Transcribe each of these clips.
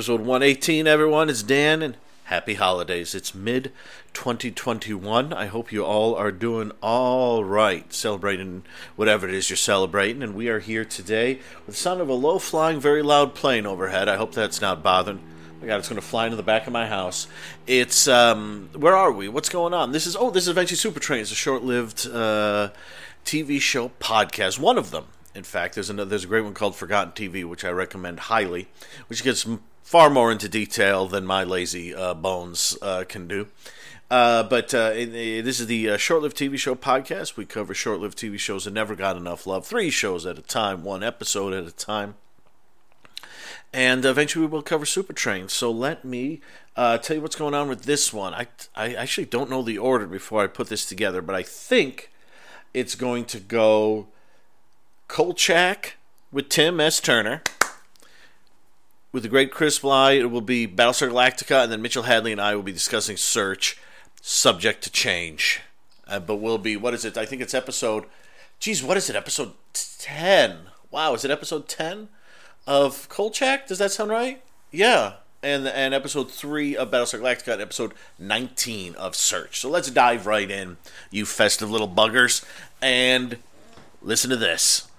Episode 118, everyone. It's Dan, and happy holidays. It's mid 2021. I hope you all are doing all right, celebrating whatever it is you're celebrating. And we are here today with the sound of a low flying, very loud plane overhead. I hope that's not bothering. My God, it's going to fly into the back of my house. It's, um, where are we? What's going on? This is, oh, this is Adventure Super Train. It's a short lived uh, TV show podcast. One of them. In fact, there's another, there's a great one called Forgotten TV, which I recommend highly, which gets far more into detail than my lazy uh, bones uh, can do. Uh, but uh, this is the uh, short-lived TV show podcast. We cover short-lived TV shows that never got enough love, three shows at a time, one episode at a time, and eventually we will cover Super Train. So let me uh, tell you what's going on with this one. I I actually don't know the order before I put this together, but I think it's going to go Kolchak with Tim S. Turner with the great Chris Bly, it will be Battlestar Galactica, and then Mitchell Hadley and I will be discussing Search, subject to change. Uh, but we'll be, what is it? I think it's episode, geez, what is it? Episode 10. Wow, is it episode 10 of Kolchak? Does that sound right? Yeah. And, and episode 3 of Battlestar Galactica and episode 19 of Search. So let's dive right in, you festive little buggers, and listen to this.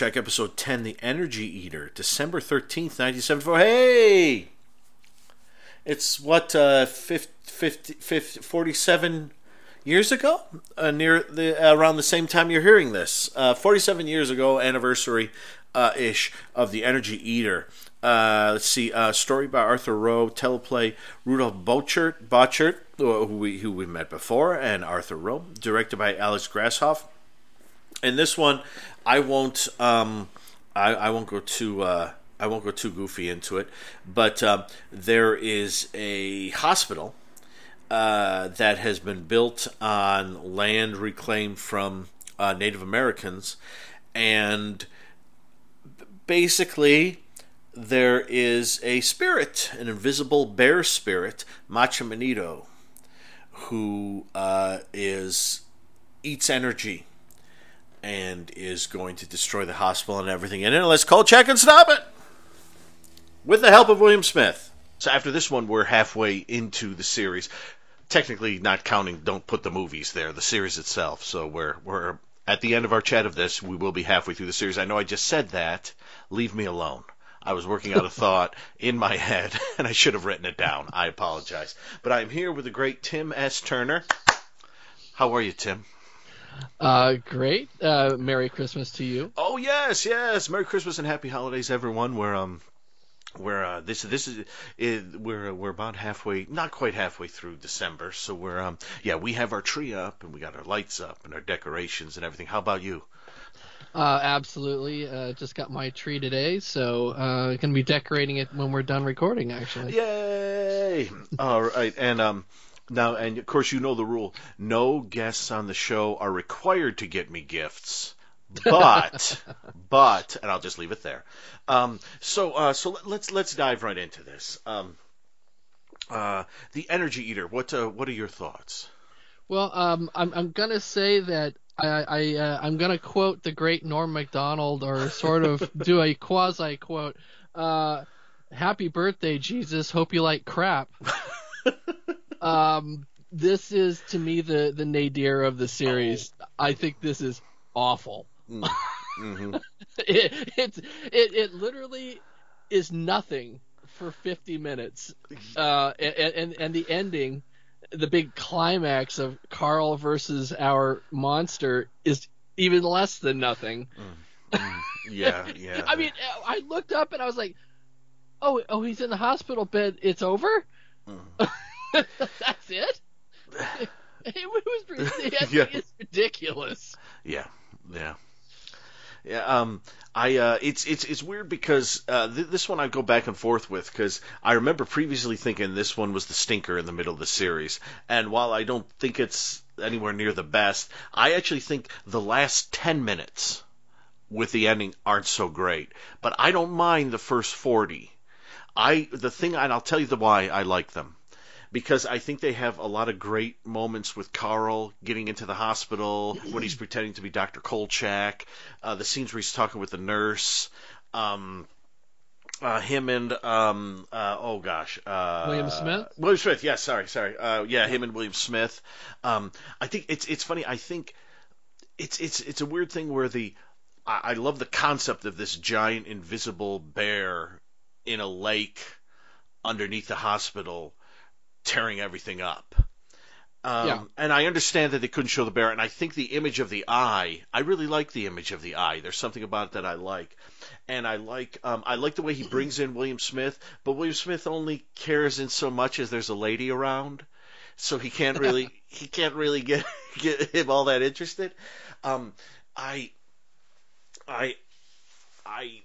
Kolchak episode 10, The Energy Eater, December 13th, 1974. Hey! It's what, uh, 50, 50, 50 47 years ago? Uh, near the Around the same time you're hearing this. Uh, 47 years ago, anniversary uh, ish of The Energy Eater. Uh, let's see, uh, story by Arthur Rowe, teleplay Rudolph Borchert, Borchert who we who we met before, and Arthur Rowe, directed by Alex Grasshoff. And this one, I won't. Um, I, I won't go too. Uh, I won't go too goofy into it, but uh, there is a hospital uh, that has been built on land reclaimed from uh, Native Americans, and basically there is a spirit, an invisible bear spirit, Matchemonedo, who uh, is eats energy and is going to destroy the hospital and everything in it. Let's Kolchak and stop it with the help of William Smith. So after this one, we're halfway into the series. Technically, not counting, don't put the movies there, the series itself. So we're we're at the end of our chat of this. We will be halfway through the series. I know I just said that. Leave me alone. I was working out a thought in my head, and I should have written it down. I apologize. But I'm here with the great Tim S. Turner. How are you, Tim? Uh, great. Uh, Merry Christmas to you. Oh yes, yes. Merry Christmas and Happy Holidays, everyone. We're um, we're uh, this this is it, we're we're about halfway, not quite halfway through December. So we're um, yeah, we have our tree up and we got our lights up and our decorations and everything. How about you? Uh, absolutely. Uh, just got my tree today, so uh, gonna be decorating it when we're done recording. Actually. Yay! All right, and um, now, and of course, you know the rule: no guests on the show are required to get me gifts. But, but, and I'll just leave it there. Um, so, uh, so let's let's dive right into this. Um, uh, the Energy Eater. What uh, what are your thoughts? Well, um, I'm I'm gonna say that I, I uh, I'm gonna quote the great Norm Macdonald, or sort of do a quasi quote. Uh, Happy birthday, Jesus. Hope you like crap. um, this is to me the the nadir of the series. Oh. I think this is awful. Mm. Mm-hmm. it, it's it it literally is nothing for 50 minutes, uh, and, and and the ending, the big climax of Carl versus our monster is even less than nothing. Mm. Mm. Yeah, yeah. I mean, I looked up and I was like, "Oh, oh, he's in the hospital bed. It's over." Mm. That's it. it was yeah. it's ridiculous. Yeah, yeah. Yeah, um, I uh, it's it's it's weird because uh, th- this one I go back and forth with because I remember previously thinking this one was the stinker in the middle of the series, and while I don't think it's anywhere near the best, I actually think the last ten minutes with the ending aren't so great. But I don't mind the first forty. I the thing, and I'll tell you the why I like them because I think they have a lot of great moments with Carl getting into the hospital when he's pretending to be Dr. Kolchak, uh, the scenes where he's talking with the nurse, um, uh, him and um, uh, oh gosh, uh, William Smith. William Smith, yes, sorry, sorry, uh, yeah, him and William Smith. Um, I think it's it's funny. I think it's it's it's a weird thing where the I, I love the concept of this giant invisible bear in a lake underneath the hospital tearing everything up. Um, Yeah. And I understand that they couldn't show the bear, and I think the image of the eye. I really like the image of the eye. There's something about it that I like, and I like um, I like the way he brings in William Smith. But William Smith only cares in so much as there's a lady around, so he can't really he can't really get get him all that interested. Um, I I I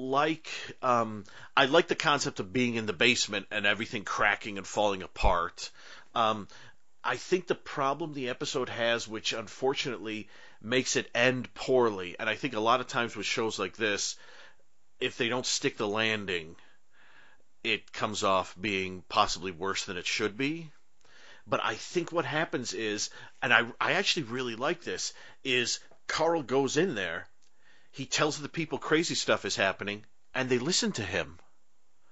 like um, I like the concept of being in the basement and everything cracking and falling apart. Um, I think the problem the episode has, which unfortunately makes it end poorly, and I think a lot of times with shows like this, if they don't stick the landing, it comes off being possibly worse than it should be. But I think what happens is, and I, I actually really like this, is Carl goes in there, he tells the people crazy stuff is happening, and they listen to him.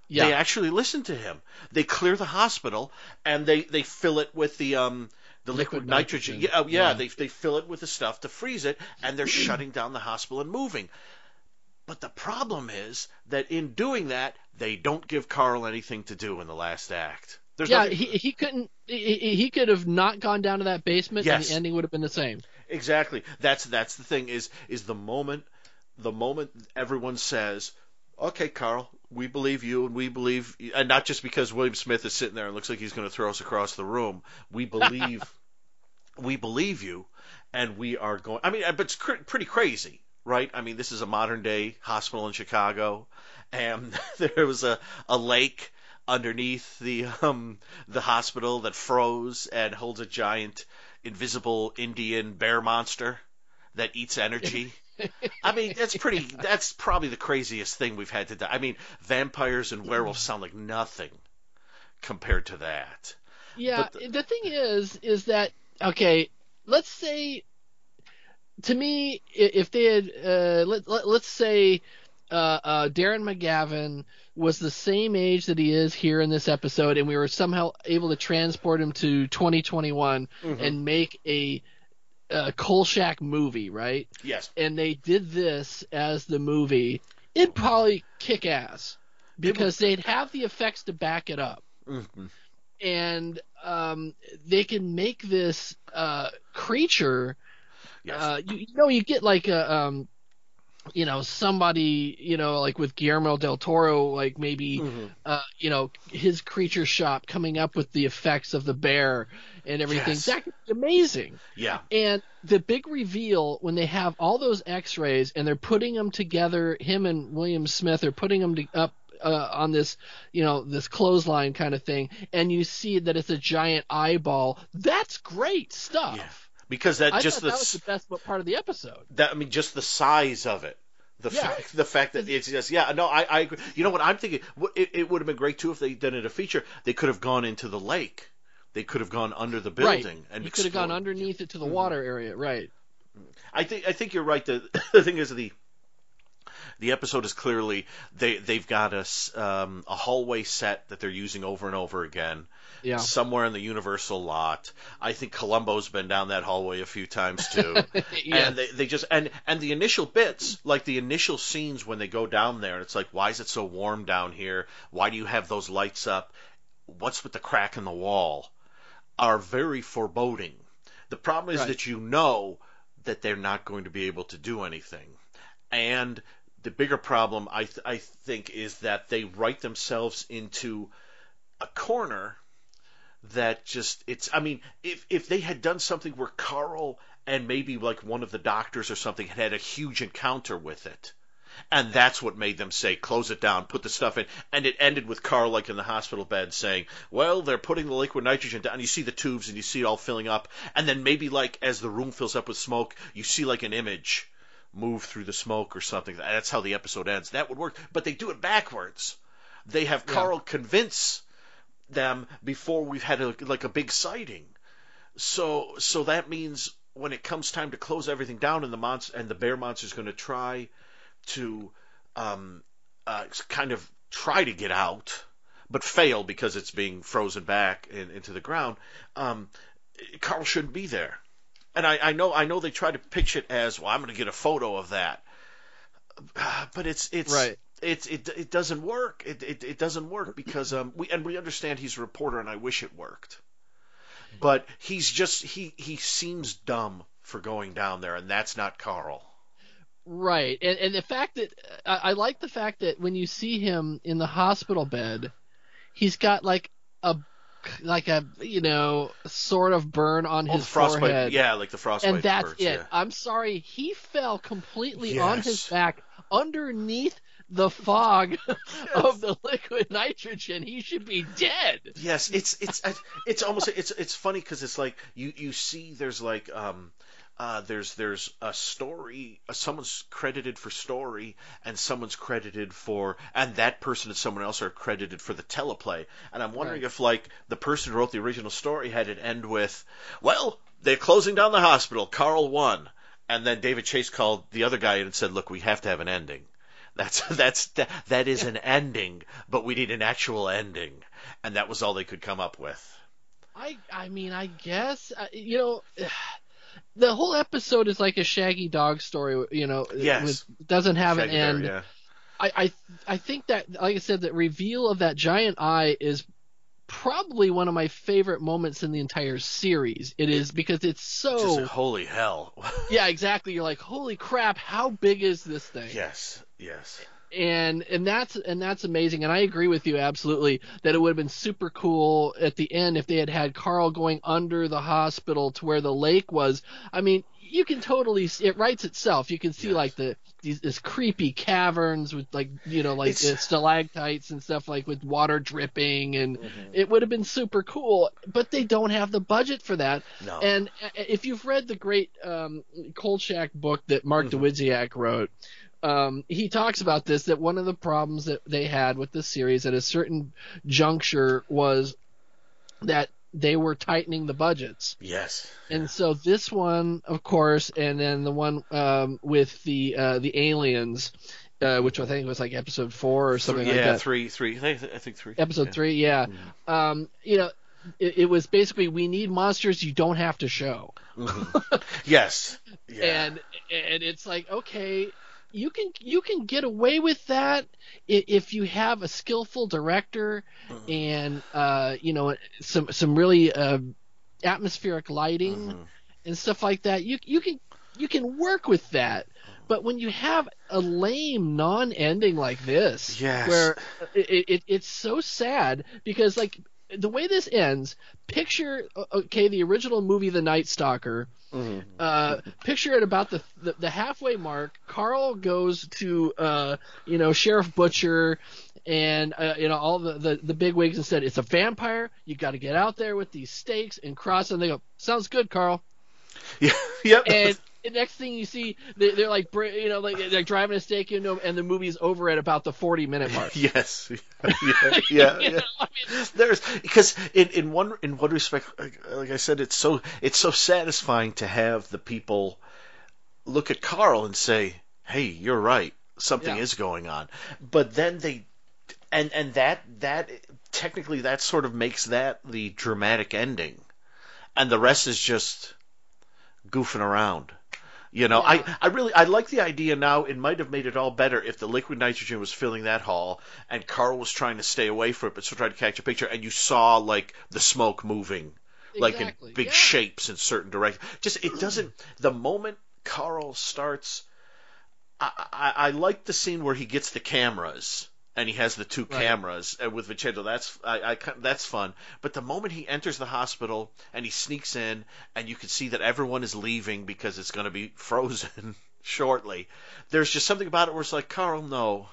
Yeah. They actually listen to him. They clear the hospital and they, they fill it with the um the liquid, Liquid nitrogen. nitrogen. Yeah, oh, yeah, Yeah. they they fill it with the stuff to freeze it, and they're shutting down the hospital and moving. But the problem is that in doing that, they don't give Carl anything to do in the last act. There's yeah, nothing- he he couldn't. He, he could have not gone down to that basement, and Yes. the ending would have been the same. Exactly. That's that's the thing is is the moment the moment everyone says, "Okay, Carl, we believe you and we believe and not just because William Smith is sitting there and looks like he's going to throw us across the room. We believe we believe you and we are going I mean, but it's cr- pretty crazy, right? I mean, this is a modern day hospital in Chicago and there was a a lake underneath the um the hospital that froze and holds a giant invisible Indian bear monster that eats energy. I mean, that's pretty. That's probably the craziest thing we've had to do. I mean, vampires and werewolves sound like nothing compared to that. Yeah, the- the thing is, is that okay? Let's say, to me, if they had, uh, let, let let's say, uh, uh, Darren McGavin was the same age that he is here in this episode, and we were somehow able to transport him to 2021 Mm-hmm. and make a, a Kolchak movie, right? Yes. and they did this as the movie, it'd probably kick ass because they'd have the effects to back it up, hmm and um, they can make this uh, creature. Yes. Uh, you, you know, you get like a, um, you know, somebody, you know, like with Guillermo del Toro, like maybe, Mhm. uh, you know, his creature shop coming up with the effects of the bear and everything. Yes. That could be amazing. Yeah. And the big reveal when they have all those X-rays and they're putting them together, him and William Smith are putting them to, up uh, on this, you know, this clothesline kind of thing, and you see that it's a giant eyeball. That's great stuff. Because that I just the that was the best part of the episode. that I mean just the size of it. The Yeah. fact the fact that it's just yeah no I I agree. You know what I'm thinking? It, it would have been great too if they done it a feature. They could have gone into the lake. They could have gone under the building right. and you could have gone explored. underneath it to the Mhm. water area. Right. I think I think you're right. The the thing is the the episode is clearly they they've got a um, a hallway set that they're using over and over again Yeah. somewhere in the Universal lot. I think Columbo's been down that hallway a few times too. yeah. And they, they just and and the initial bits, like the initial scenes when they go down there, and it's like, why is it so warm down here? Why do you have those lights up? What's with the crack in the wall? Are very foreboding. The problem is Right. that you know that they're not going to be able to do anything, and the bigger problem I th- I think is that they write themselves into a corner that just it's I mean if if they had done something where Carl and maybe like one of the doctors or something had had a huge encounter with it. And that's what made them say, close it down, put the stuff in. And it ended with Carl, like in the hospital bed, saying, well, they're putting the liquid nitrogen down. You see the tubes and you see it all filling up. And then maybe, like, as the room fills up with smoke, you see, like, an image move through the smoke or something. That's how the episode ends. That would work. But they do it backwards. They have Carl convince them before we've had a, like a big sighting. So so that means when it comes time to close everything down and the monster and the bear monster is going to try to um, uh, kind of try to get out, but fail because it's being frozen back in, into the ground. Um, Carl shouldn't be there, and I, I know I know they try to pitch it as well. I'm going to get a photo of that, but it's it's right. It, it it doesn't work. It, it it doesn't work because um we and we understand he's a reporter and I wish it worked, but he's just he he seems dumb for going down there and that's not Carl. Right, and and the fact that I, I like the fact that when you see him in the hospital bed, he's got like a like a you know sort of burn on oh, his forehead. Yeah, like the frostbite. And that's burns, it. Yeah. I'm sorry, he fell completely yes. on his back underneath the fog yes. of the liquid nitrogen. He should be dead. Yes, it's it's it's almost it's it's funny because it's like you you see there's like um uh, there's there's a story. Uh, someone's credited for story, and someone's credited for, and that person and someone else are credited for the teleplay. And I'm wondering right. if like the person who wrote the original story had it end with, well, they're closing down the hospital. Carl won, and then David Chase called the other guy and said, look, we have to have an ending. That's that's that, that is an ending, but we need an actual ending, and that was all they could come up with. I I mean I guess uh, you know the whole episode is like a Shaggy Dog story. You know, yes. With, doesn't have Shaggy an end. Bear, yeah. I, I I think that, like I said, that reveal of that giant eye is probably one of my favorite moments in the entire series. It is because it's so Just, holy hell. yeah, exactly. You're like, holy crap, how big is this thing? Yes, yes and and that's and that's amazing and i agree with you absolutely that it would have been super cool at the end if they had had carl going under the hospital to where the lake was i mean you can totally see, it writes itself you can see yes. like the these this creepy caverns with like you know like stalactites and stuff like with water dripping and mm-hmm. it would have been super cool but they don't have the budget for that no. and uh, if you've read the great um, Kolchak book that mark mm wrote um, he talks about this that one of the problems that they had with the series at a certain juncture was that they were tightening the budgets. Yes. And so this one, of course, and then the one um, with the uh, the aliens, uh, which I think was like episode four or something yeah, like that. Yeah, three, three. I think three. Episode yeah. three, yeah. Mm-hmm. Um, you know, it, it, was basically we need monsters you don't have to show. Mm-hmm. yes. Yeah. And and it's like okay, you can you can get away with that if you have a skillful director mm-hmm. and uh, you know some some really uh, atmospheric lighting mm-hmm. and stuff like that. You you can you can work with that. But when you have a lame non-ending like this, yes. where it, it, it's so sad because like the way this ends, picture okay the original movie The Night Stalker Mm-hmm. Uh, picture it about the, the, the halfway mark. Carl goes to uh, you know Sheriff Butcher and uh, you know all the, the the big wigs and said it's a vampire. You got to get out there with these stakes and cross. And they go, sounds good, Carl. Yeah. Yep. And the next thing you see, they, are like, you know, like they're driving a stake, you know, and the movie's over at about the forty minute mark. yes, yeah, yeah, yeah. I mean, There's because in, in one in one respect, like I said, it's so it's so satisfying to have the people look at Carl and say, "Hey, you're right, something yeah. is going on," but then they and and that that technically that sort of makes that the dramatic ending, and the rest is just goofing around. You know, yeah. I, I really I like the idea now. It might have made it all better if the liquid nitrogen was filling that hall and Carl was trying to stay away from it, but still trying to catch a picture, and you saw like the smoke moving, exactly. like in big yeah. shapes in certain directions. Just it doesn't. The moment Carl starts, I, I I like the scene where he gets the cameras and he has the two Right. cameras uh, with Vincenzo. That's I, I that's fun. But the moment he enters the hospital and he sneaks in, and you can see that everyone is leaving because it's going to be frozen shortly. There's just something about it where it's like, Carl, no,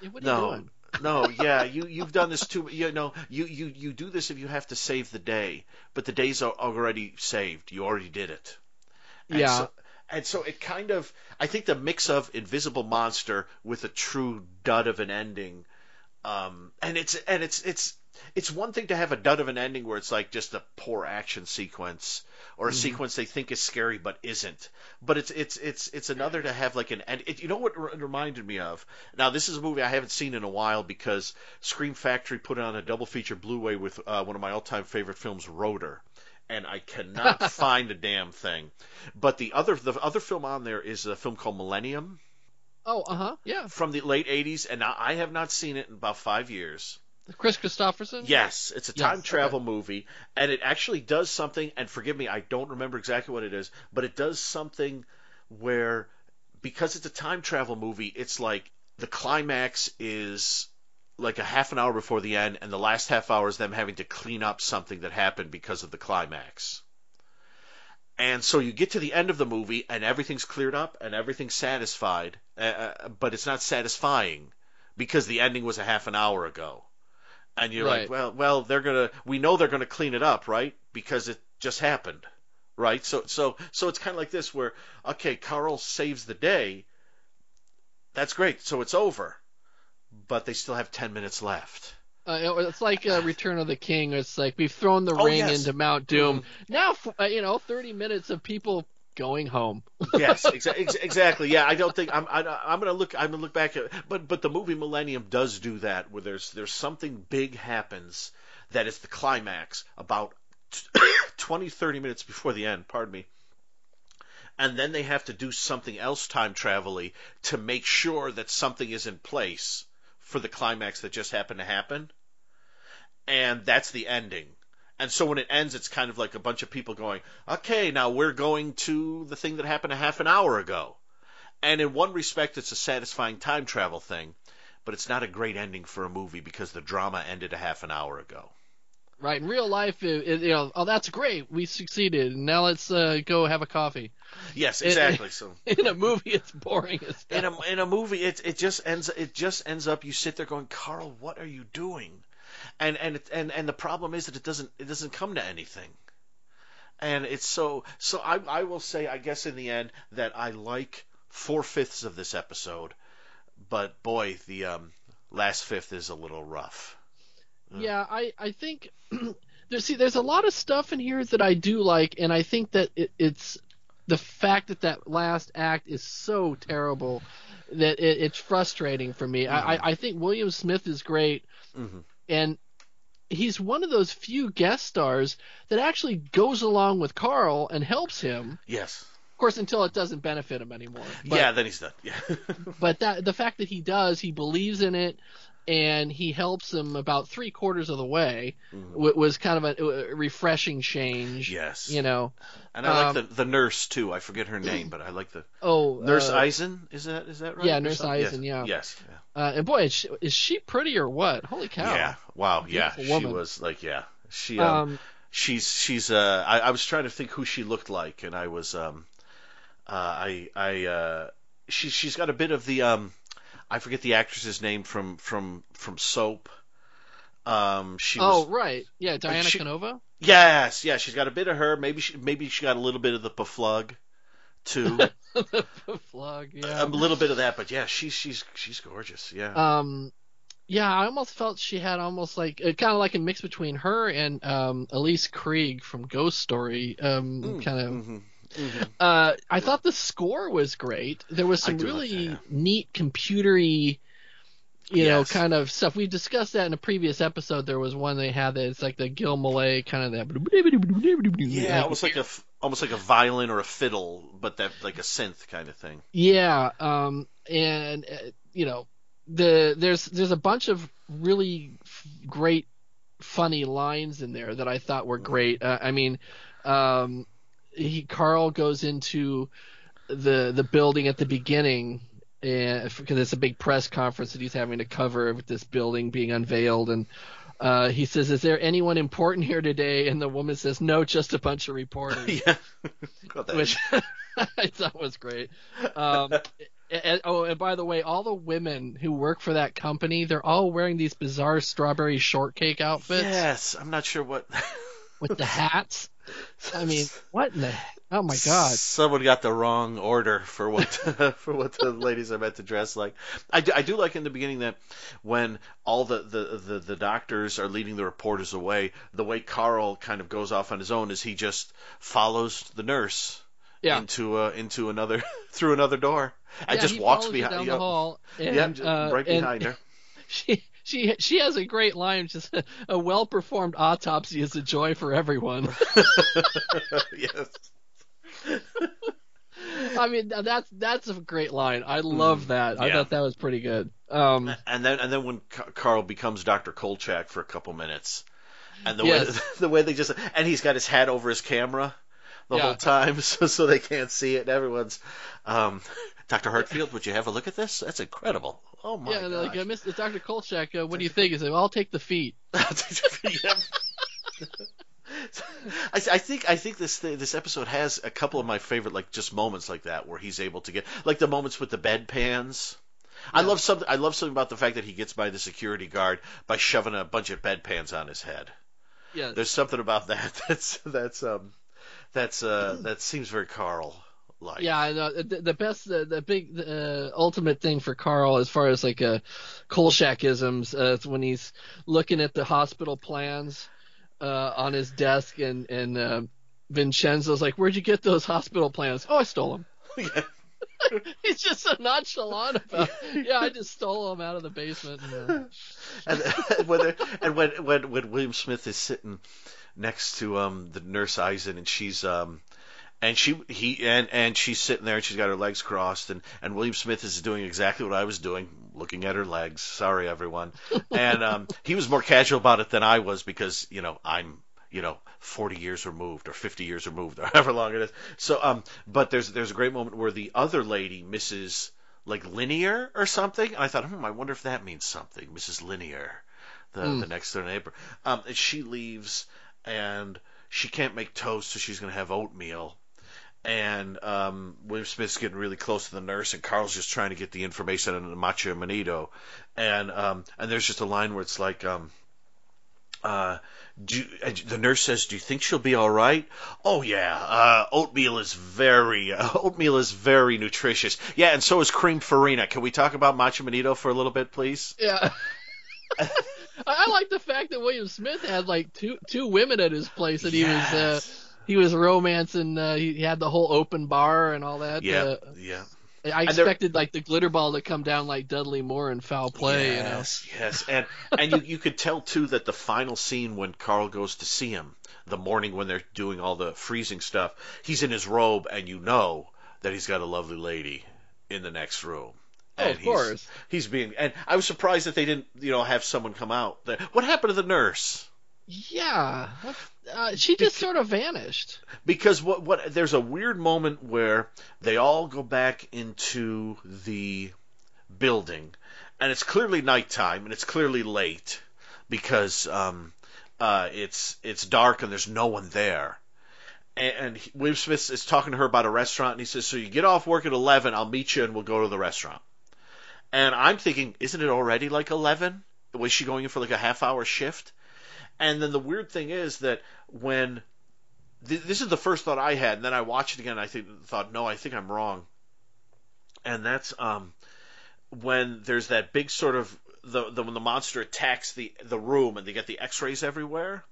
Yeah, are no, no, yeah, you you've done this too. You know, you you you do this if you have to save the day, but the day's al- already saved. You already did it. And Yeah. So, and so it kind of, I think the mix of Invisible Monster with a true dud of an ending, um, and it's and it's it's it's one thing to have a dud of an ending where it's like just a poor action sequence or a sequence they think is scary but isn't. But it's it's it's it's another to have like an and it, you know what it reminded me of. Now this is a movie I haven't seen in a while because Scream Factory put it on a double feature Blu-ray with uh, one of my all-time favorite films, Rotor and I cannot find a damn thing. But the other the other film on there is a film called Millennium Oh, uh huh. Yeah. from the late '80s, and I have not seen it in about five years. Kris Kristofferson. Yes, it's a Yes, time okay. travel movie, and it actually does something. And forgive me, I don't remember exactly what it is, but it does something where because it's a time travel movie, it's like the climax is like a half an hour before the end, and the last half hour is them having to clean up something that happened because of the climax. And so you get to the end of the movie, and everything's cleared up, and everything's satisfied, uh, uh, but it's not satisfying because the ending was a half an hour ago. And you're Right. like, well, well, they're gonna, we know they're gonna clean it up, right? Because it just happened, right? So, so, so it's kind of like this, where okay, Carl saves the day. That's great. So it's over, but they still have ten minutes left. Uh, it's like uh, Return of the King. It's like we've thrown the Oh, ring yes. into Mount Doom. Now, f- uh, you know, 30 minutes of people going home. yes, exa- ex- exactly. Yeah, I don't think I'm. I, I'm gonna look. I'm gonna look back at. But but the movie Millennium does do that, where there's there's something big happens that is the climax about 20, 30 minutes before the end. Pardon me. And then they have to do something else time travel to make sure that something is in place for the climax that just happened to happen. And that's the ending. And so when it ends, it's kind of like a bunch of people going, okay, now we're going to the thing that happened a half an hour ago. And in one respect, it's a satisfying time travel thing, but it's not a great ending for a movie because the drama ended a half an hour ago. Right. In real life, it, it, you know, oh, that's great. We succeeded. Now let's uh, go have a coffee. Yes, exactly. so In a movie, it's boring as in a in a movie, it it just ends it just ends up you sit there going, Carl, what are you doing? And and it, and and the problem is that it doesn't it doesn't come to anything. And it's so so I I will say I guess in the end that I like four fifths of this episode, but boy the um last fifth is a little rough. Yeah, I I think there's see there's a lot of stuff in here that I do like, and I think that it, it's the fact that that last act is so terrible that it, it's frustrating for me. I, I I think William Smith is great, Mhm. and he's one of those few guest stars that actually goes along with Carl and helps him. Yes. Of course, until it doesn't benefit him anymore. But, yeah, then he's done. Yeah. but that the fact that he does, he believes in it, and he helps him about three quarters of the way, w- was kind of a, a refreshing change. Yes. You know. and I like um, the the nurse too. I forget her name, but I like the Oh, Nurse uh, Eisen. Is that is that right? yeah, Nurse? Eisen, yeah. Yes. yeah. Uh, and boy, is she, is she pretty or what? Holy cow! Yeah. Wow. Yeah. Beautiful She was like, yeah. She. Um, Um, she's she's. Uh. I, I was trying to think who she looked like, and I was. Um. Uh. I. I. Uh. She. She's got a bit of the. Um. I forget the actress's name from from from Soap. Um. She oh, was. right. Yeah, Diana she- Canova. Yes. Yeah. She's got a bit of her. Maybe she. Maybe she got a little bit of the paflug, too. the Flug, yeah. a little bit of that, but yeah, she's she's she's gorgeous. Yeah. Um, yeah, I almost felt she had almost like kind of like a mix between her and um, Alice Krige from Ghost Story. Um, Mm, kind of. mhm, mhm. Uh, I thought the score was great. There was some like really that, yeah. neat computery, you know, kind of stuff. We discussed that in a previous episode. There was one they had that it's like the Gil Mellé kind of that. Yeah, almost like a almost like a violin or a fiddle, but that like a synth kind of thing. Yeah, um, and uh, you know, the there's there's a bunch of really f- great, funny lines in there that I thought were great. Uh, I mean, um, he Carl goes into the the building at the beginning, and because it's a big press conference that he's having to cover with this building being unveiled, and uh, he says, "Is there anyone important here today?" And the woman says, "No, just a bunch of reporters." yeah, which I thought was great. Um, and, oh, and by the way, all the women who work for that company, they're all wearing these bizarre strawberry shortcake outfits. Yes, I'm not sure what. with the hats. I mean, what in the? Oh my God! Someone got the wrong order for what for what the ladies are meant to dress like. I do, I do like in the beginning that when all the, the, the, the doctors are leading the reporters away, the way Carl kind of goes off on his own is he just follows the nurse yeah. into uh, into another through another door and yeah, just walks behind down yep. the hall. And, yeah, uh, right behind her. She she she has a great line. Just a well performed autopsy is a joy for everyone. yes. I mean that's that's a great line. I love that. Yeah. I thought that was pretty good. Um, and then and then when Carl becomes Dr. Kolchak for a couple minutes, and the yes. way the way they just and he's got his hat over his camera the yeah. whole time so so they can't see it. And everyone's um, Dr. Hartfield, would you have a look at this? That's incredible. Oh my yeah, like uh, Mr. Dr. Kolchak, uh, what do you think? He said, well, "I'll take the feet." I'll take the feet. I, I, think I think this this episode has a couple of my favorite like just moments like that where he's able to get like the moments with the bedpans. Yeah. I love something. I love something about the fact that he gets by the security guard by shoving a bunch of bedpans on his head. Yeah, there's something about that that's that's um that's uh that seems very Carl like. Yeah, the, the best, the, the big, uh, ultimate thing for Carl as far as like a uh, Kolchakisms uh, is when he's looking at the hospital plans uh, on his desk, and and uh, Vincenzo's like, "Where'd you get those hospital plans?" Oh, I stole them. Yeah. He's just so nonchalant about. Yeah, I just stole them out of the basement. And, uh... and, when and when when when William Smith is sitting next to um the nurse Eisen, and she's um and she he and and she's sitting there and she's got her legs crossed and and William Smith is doing exactly what I was doing looking at her legs sorry everyone and um he was more casual about it than I was because you know I'm you know 40 years removed or 50 years removed or however long it is so um but there's there's a great moment where the other lady Mrs. like Linear or something and I thought hmm I wonder if that means something Mrs. Linear the mm. the next door neighbor um she leaves and she can't make toast so she's going to have oatmeal and um, William Smith's getting really close to the nurse, and Carl's just trying to get the information on the Matchemonedo, and um, and there's just a line where it's like, um, uh, do, the nurse says, "Do you think she'll be all right?" Oh yeah, uh, oatmeal is very uh, oatmeal is very nutritious. Yeah, and so is cream farina. Can we talk about Matchemonedo for a little bit, please? Yeah. I like the fact that William Smith had like two two women at his place, and yes. he was. He was romancing. Uh, he had the whole open bar and all that. Yeah, uh, yeah. I expected like the glitter ball to come down like Dudley Moore in foul play. Yes, you know? yes, and and you you could tell too that the final scene when Carl goes to see him, the morning when they're doing all the freezing stuff, he's in his robe, and you know that he's got a lovely lady in the next room. Oh, and of he's, course. He's being, and I was surprised that they didn't, you know, have someone come out. There. What happened to the nurse? Yeah, uh, she just sort of vanished. Because what what there's a weird moment where they all go back into the building, and it's clearly nighttime and it's clearly late because um, uh, it's it's dark and there's no one there. And, and William Smith is talking to her about a restaurant, and he says, "So you get off work at eleven, I'll meet you, and we'll go to the restaurant." And I'm thinking, isn't it already like eleven? Was she going in for like a half hour shift? And then the weird thing is that when th- this is the first thought I had, and then I watched it again, I think thought, no, I think I'm wrong. And that's um, when there's that big sort of the, the when the monster attacks the the room and they get the X-rays everywhere.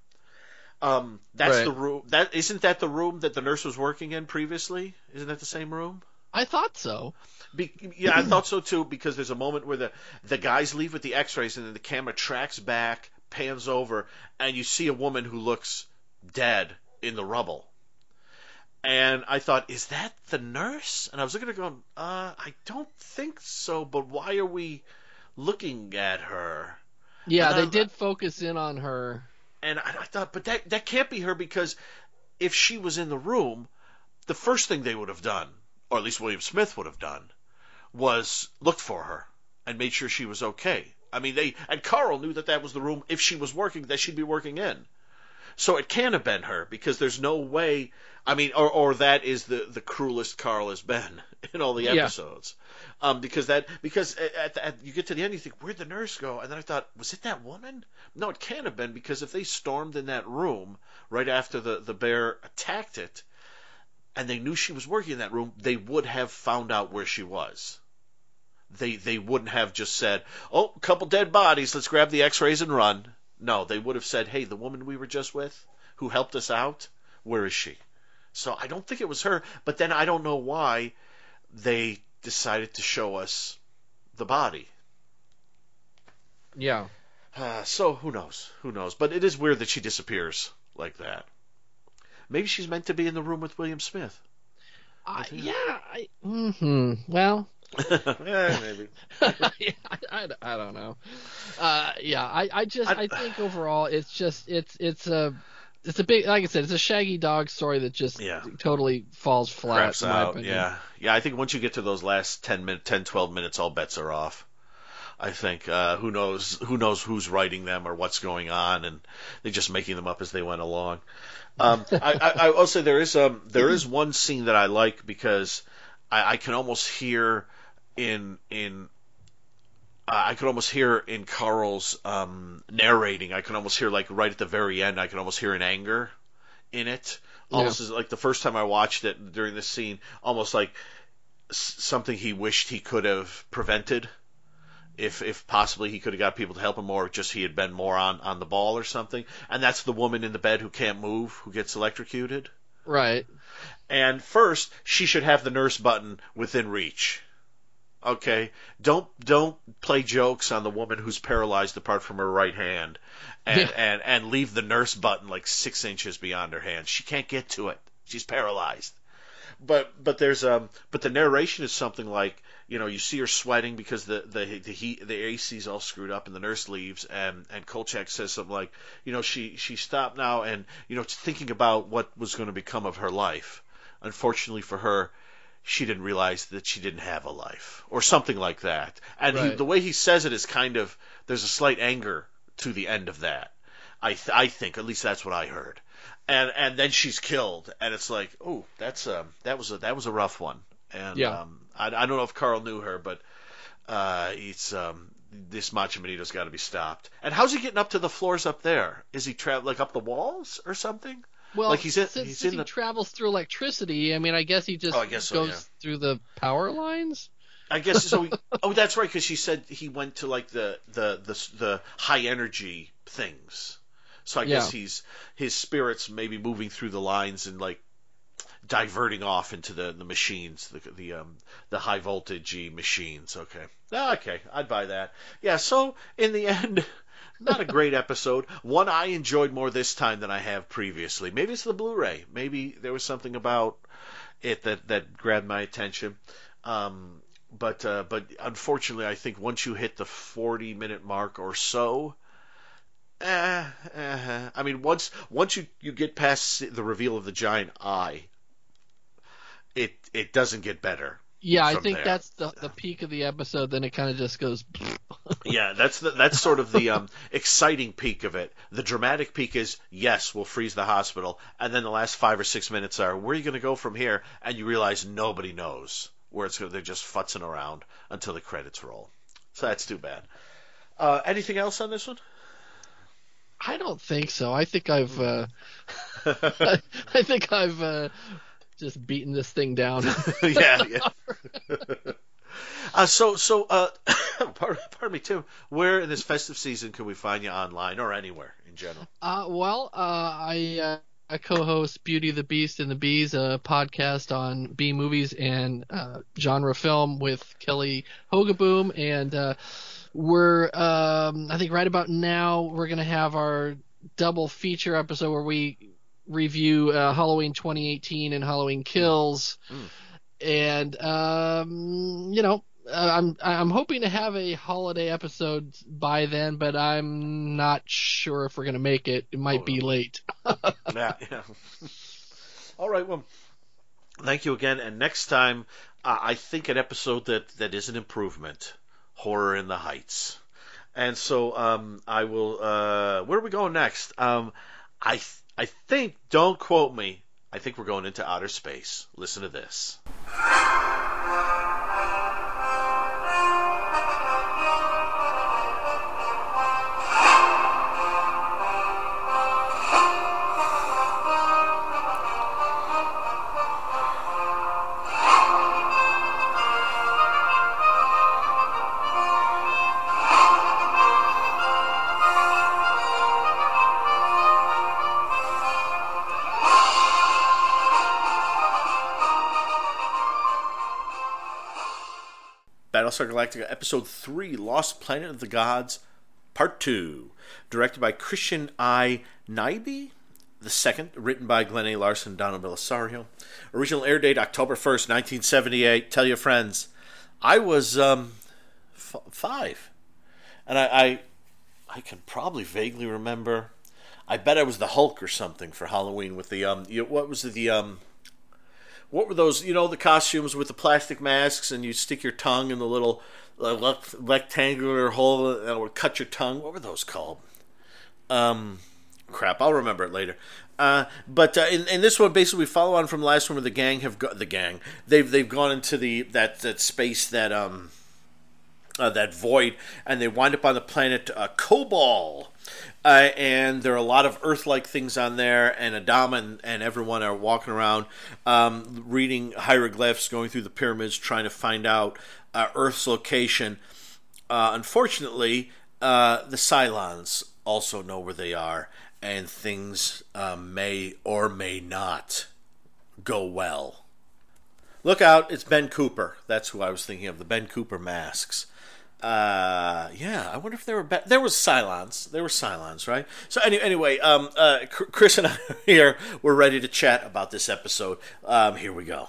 Um, that's right. the room. That isn't that the room that the nurse was working in previously. Isn't that the same room? I thought so. Be, yeah, I thought so too because there's a moment where the the guys leave with the X-rays and then the camera tracks back pans over, and you see a woman who looks dead in the rubble. And I thought, is that the nurse? And I was looking at her going, uh, I don't think so, but why are we looking at her? Yeah, they did focus in on her. And I, I thought, but that, that can't be her because if she was in the room, the first thing they would have done, or at least William Smith would have done, was looked for her and made sure she was okay. I mean, they and Carl knew that that was the room if she was working that she'd be working in. So it can't have been her because there's no way. I mean, or or that is the the cruelest Carl has been in all the Yeah. episodes. Um, because that because at, at, you get to the end, you think where'd the nurse go? And then I thought, was it that woman? No, it can't have been because if they stormed in that room right after the the bear attacked it, and they knew she was working in that room, they would have found out where she was. They they wouldn't have just said, "Oh, a couple dead bodies. Let's grab the X-rays and run." No, they would have said, "Hey, the woman we were just with, who helped us out, where is she?" So I don't think it was her. But then I don't know why they decided to show us the body. Yeah. Uh, so who knows? Who knows? But it is weird that she disappears like that. Maybe she's meant to be in the room with William Smith. I, think- yeah. I, hmm Well, yeah, maybe. yeah, I, I, I don't know. Uh, yeah, I, I just I- I, think overall it's just it's it's a it's a big like I said it's a Shaggy Dog story that just Yeah. totally falls flat. Craps out. opinion. Yeah, yeah. I think once you get to those last 10, min- 10 12 minutes, all bets are off. I think uh, who knows who knows who's writing them or what's going on, and they're just making them up as they went along. Um, I, I, I will say there is um there is one scene that I like because I, I can almost hear in in uh, I could almost hear in Carl's um, narrating. I could almost hear like right at the very end. I could almost hear an anger in it, almost as like the first time I watched it during this scene, almost like something he wished he could have prevented. If, if possibly he could have got people to help him, or just he had been more on, on the ball or something. And that's the woman in the bed who can't move, who gets electrocuted. Right. And first, she should have the nurse button within reach. Okay, don't don't play jokes on the woman who's paralyzed apart from her right hand, and Yeah. and and leave the nurse button like six inches beyond her hand. She can't get to it. She's paralyzed. But but there's um but the narration is something like you know you see her sweating because the the the heat the AC's all screwed up and the nurse leaves and and Kolchak says something like you know she she stopped now and you know thinking about what was going to become of her life. Unfortunately for her, she didn't realize that she didn't have a life or something like that. And he, the way he says it is kind of there's a slight anger to the end of that. I th- I think at least that's what I heard. And and then she's killed and it's like, "Oh, that's um that was a that was a rough one." And Yeah. um I, I don't know if Carl knew her, but uh it's um this Matchemonedo's got to be stopped. And how's he getting up to the floors up there? Is he tra- like up the walls or something? Well, Like, he's in- since, he's since in he the- travels through electricity, I mean, I guess he just Oh, guess so, goes yeah. through the power lines. I guess so. He, oh, that's right, because she said he went to like the the the, the high energy things. So I guess he's his spirits maybe moving through the lines and like diverting off into the the machines, the the um the high voltage machines. Okay, Ah, okay, I'd buy that. Yeah. So in the end. Not a great episode. One I enjoyed more this time than I have previously. Maybe it's the Blu-ray. Maybe there was something about it that that grabbed my attention. Um, but uh, but unfortunately, I think once you hit the 40 minute mark or so, eh, eh, I mean once once you you get past the reveal of the giant eye, it it doesn't get better. Yeah, I think there. that's the the peak of the episode. Then it kind of just goes. Yeah, that's the, that's sort of the um, exciting peak of it. The dramatic peak is yes, we'll freeze the hospital, and then the last five or six minutes are where are you going to go from here? And you realize nobody knows where it's going. They're just futzing around until the credits roll. So that's too bad. Uh, anything else on this one? I don't think so. I think I've. Uh, I think I've uh, just beating this thing down. yeah, yeah. uh, so, so, uh, pardon, pardon me, Tim. Where in this festive season can we find you online or anywhere in general? Uh, well, uh, I, uh, I co-host Beauty the Beast and the Bees, a podcast on B movies and uh, genre film with Kelly Hogaboom, and uh, we're um, I think right about now we're gonna have our double feature episode where we review uh, Halloween 2018 and Halloween Kills, Mm. and um, you know. Uh, I'm I'm hoping to have a holiday episode by then, but I'm not sure if we're gonna make it. It might Oh, be no. late. yeah, yeah. All right, well, thank you again. And next time, uh, I think an episode that that is an improvement, Horror in the Heights. And so um, I will. Uh, where are we going next? Um, I I think. Don't quote me. I think we're going into outer space. Listen to this. Battlestar Galactica Episode 3 Lost Planet of the Gods, Part 2. Directed by Christian I. Nyby. The second, written by Glen A. Larson and Donald Bellisario. Original air date October 1st, 1978. Tell your friends. I was um, f- five. And I, I, I can probably vaguely remember. I bet I was the Hulk or something for Halloween with the um. What was the um what were those? You know, the costumes with the plastic masks, and you stick your tongue in the little uh, rectangular hole, and it would cut your tongue. What were those called? Um, crap, I'll remember it later. Uh, but uh, in, in this one, basically, we follow on from the last one where the gang have got the gang. They've they've gone into the that that space that um uh, that void, and they wind up on the planet uh, Kobol. Uh, and there are a lot of Earth-like things on there, and Adama and, and everyone are walking around, um, reading hieroglyphs, going through the pyramids, trying to find out uh, Earth's location. Uh, unfortunately, uh, the Cylons also know where they are, and things uh, may or may not go well. Look out! It's Ben Cooper. That's who I was thinking of. The Ben Cooper masks. Uh, yeah, I wonder if there were be- there was Cylons. There were Cylons, right? So any- anyway, um, uh, Chris and I here we're ready to chat about this episode. Um, here we go.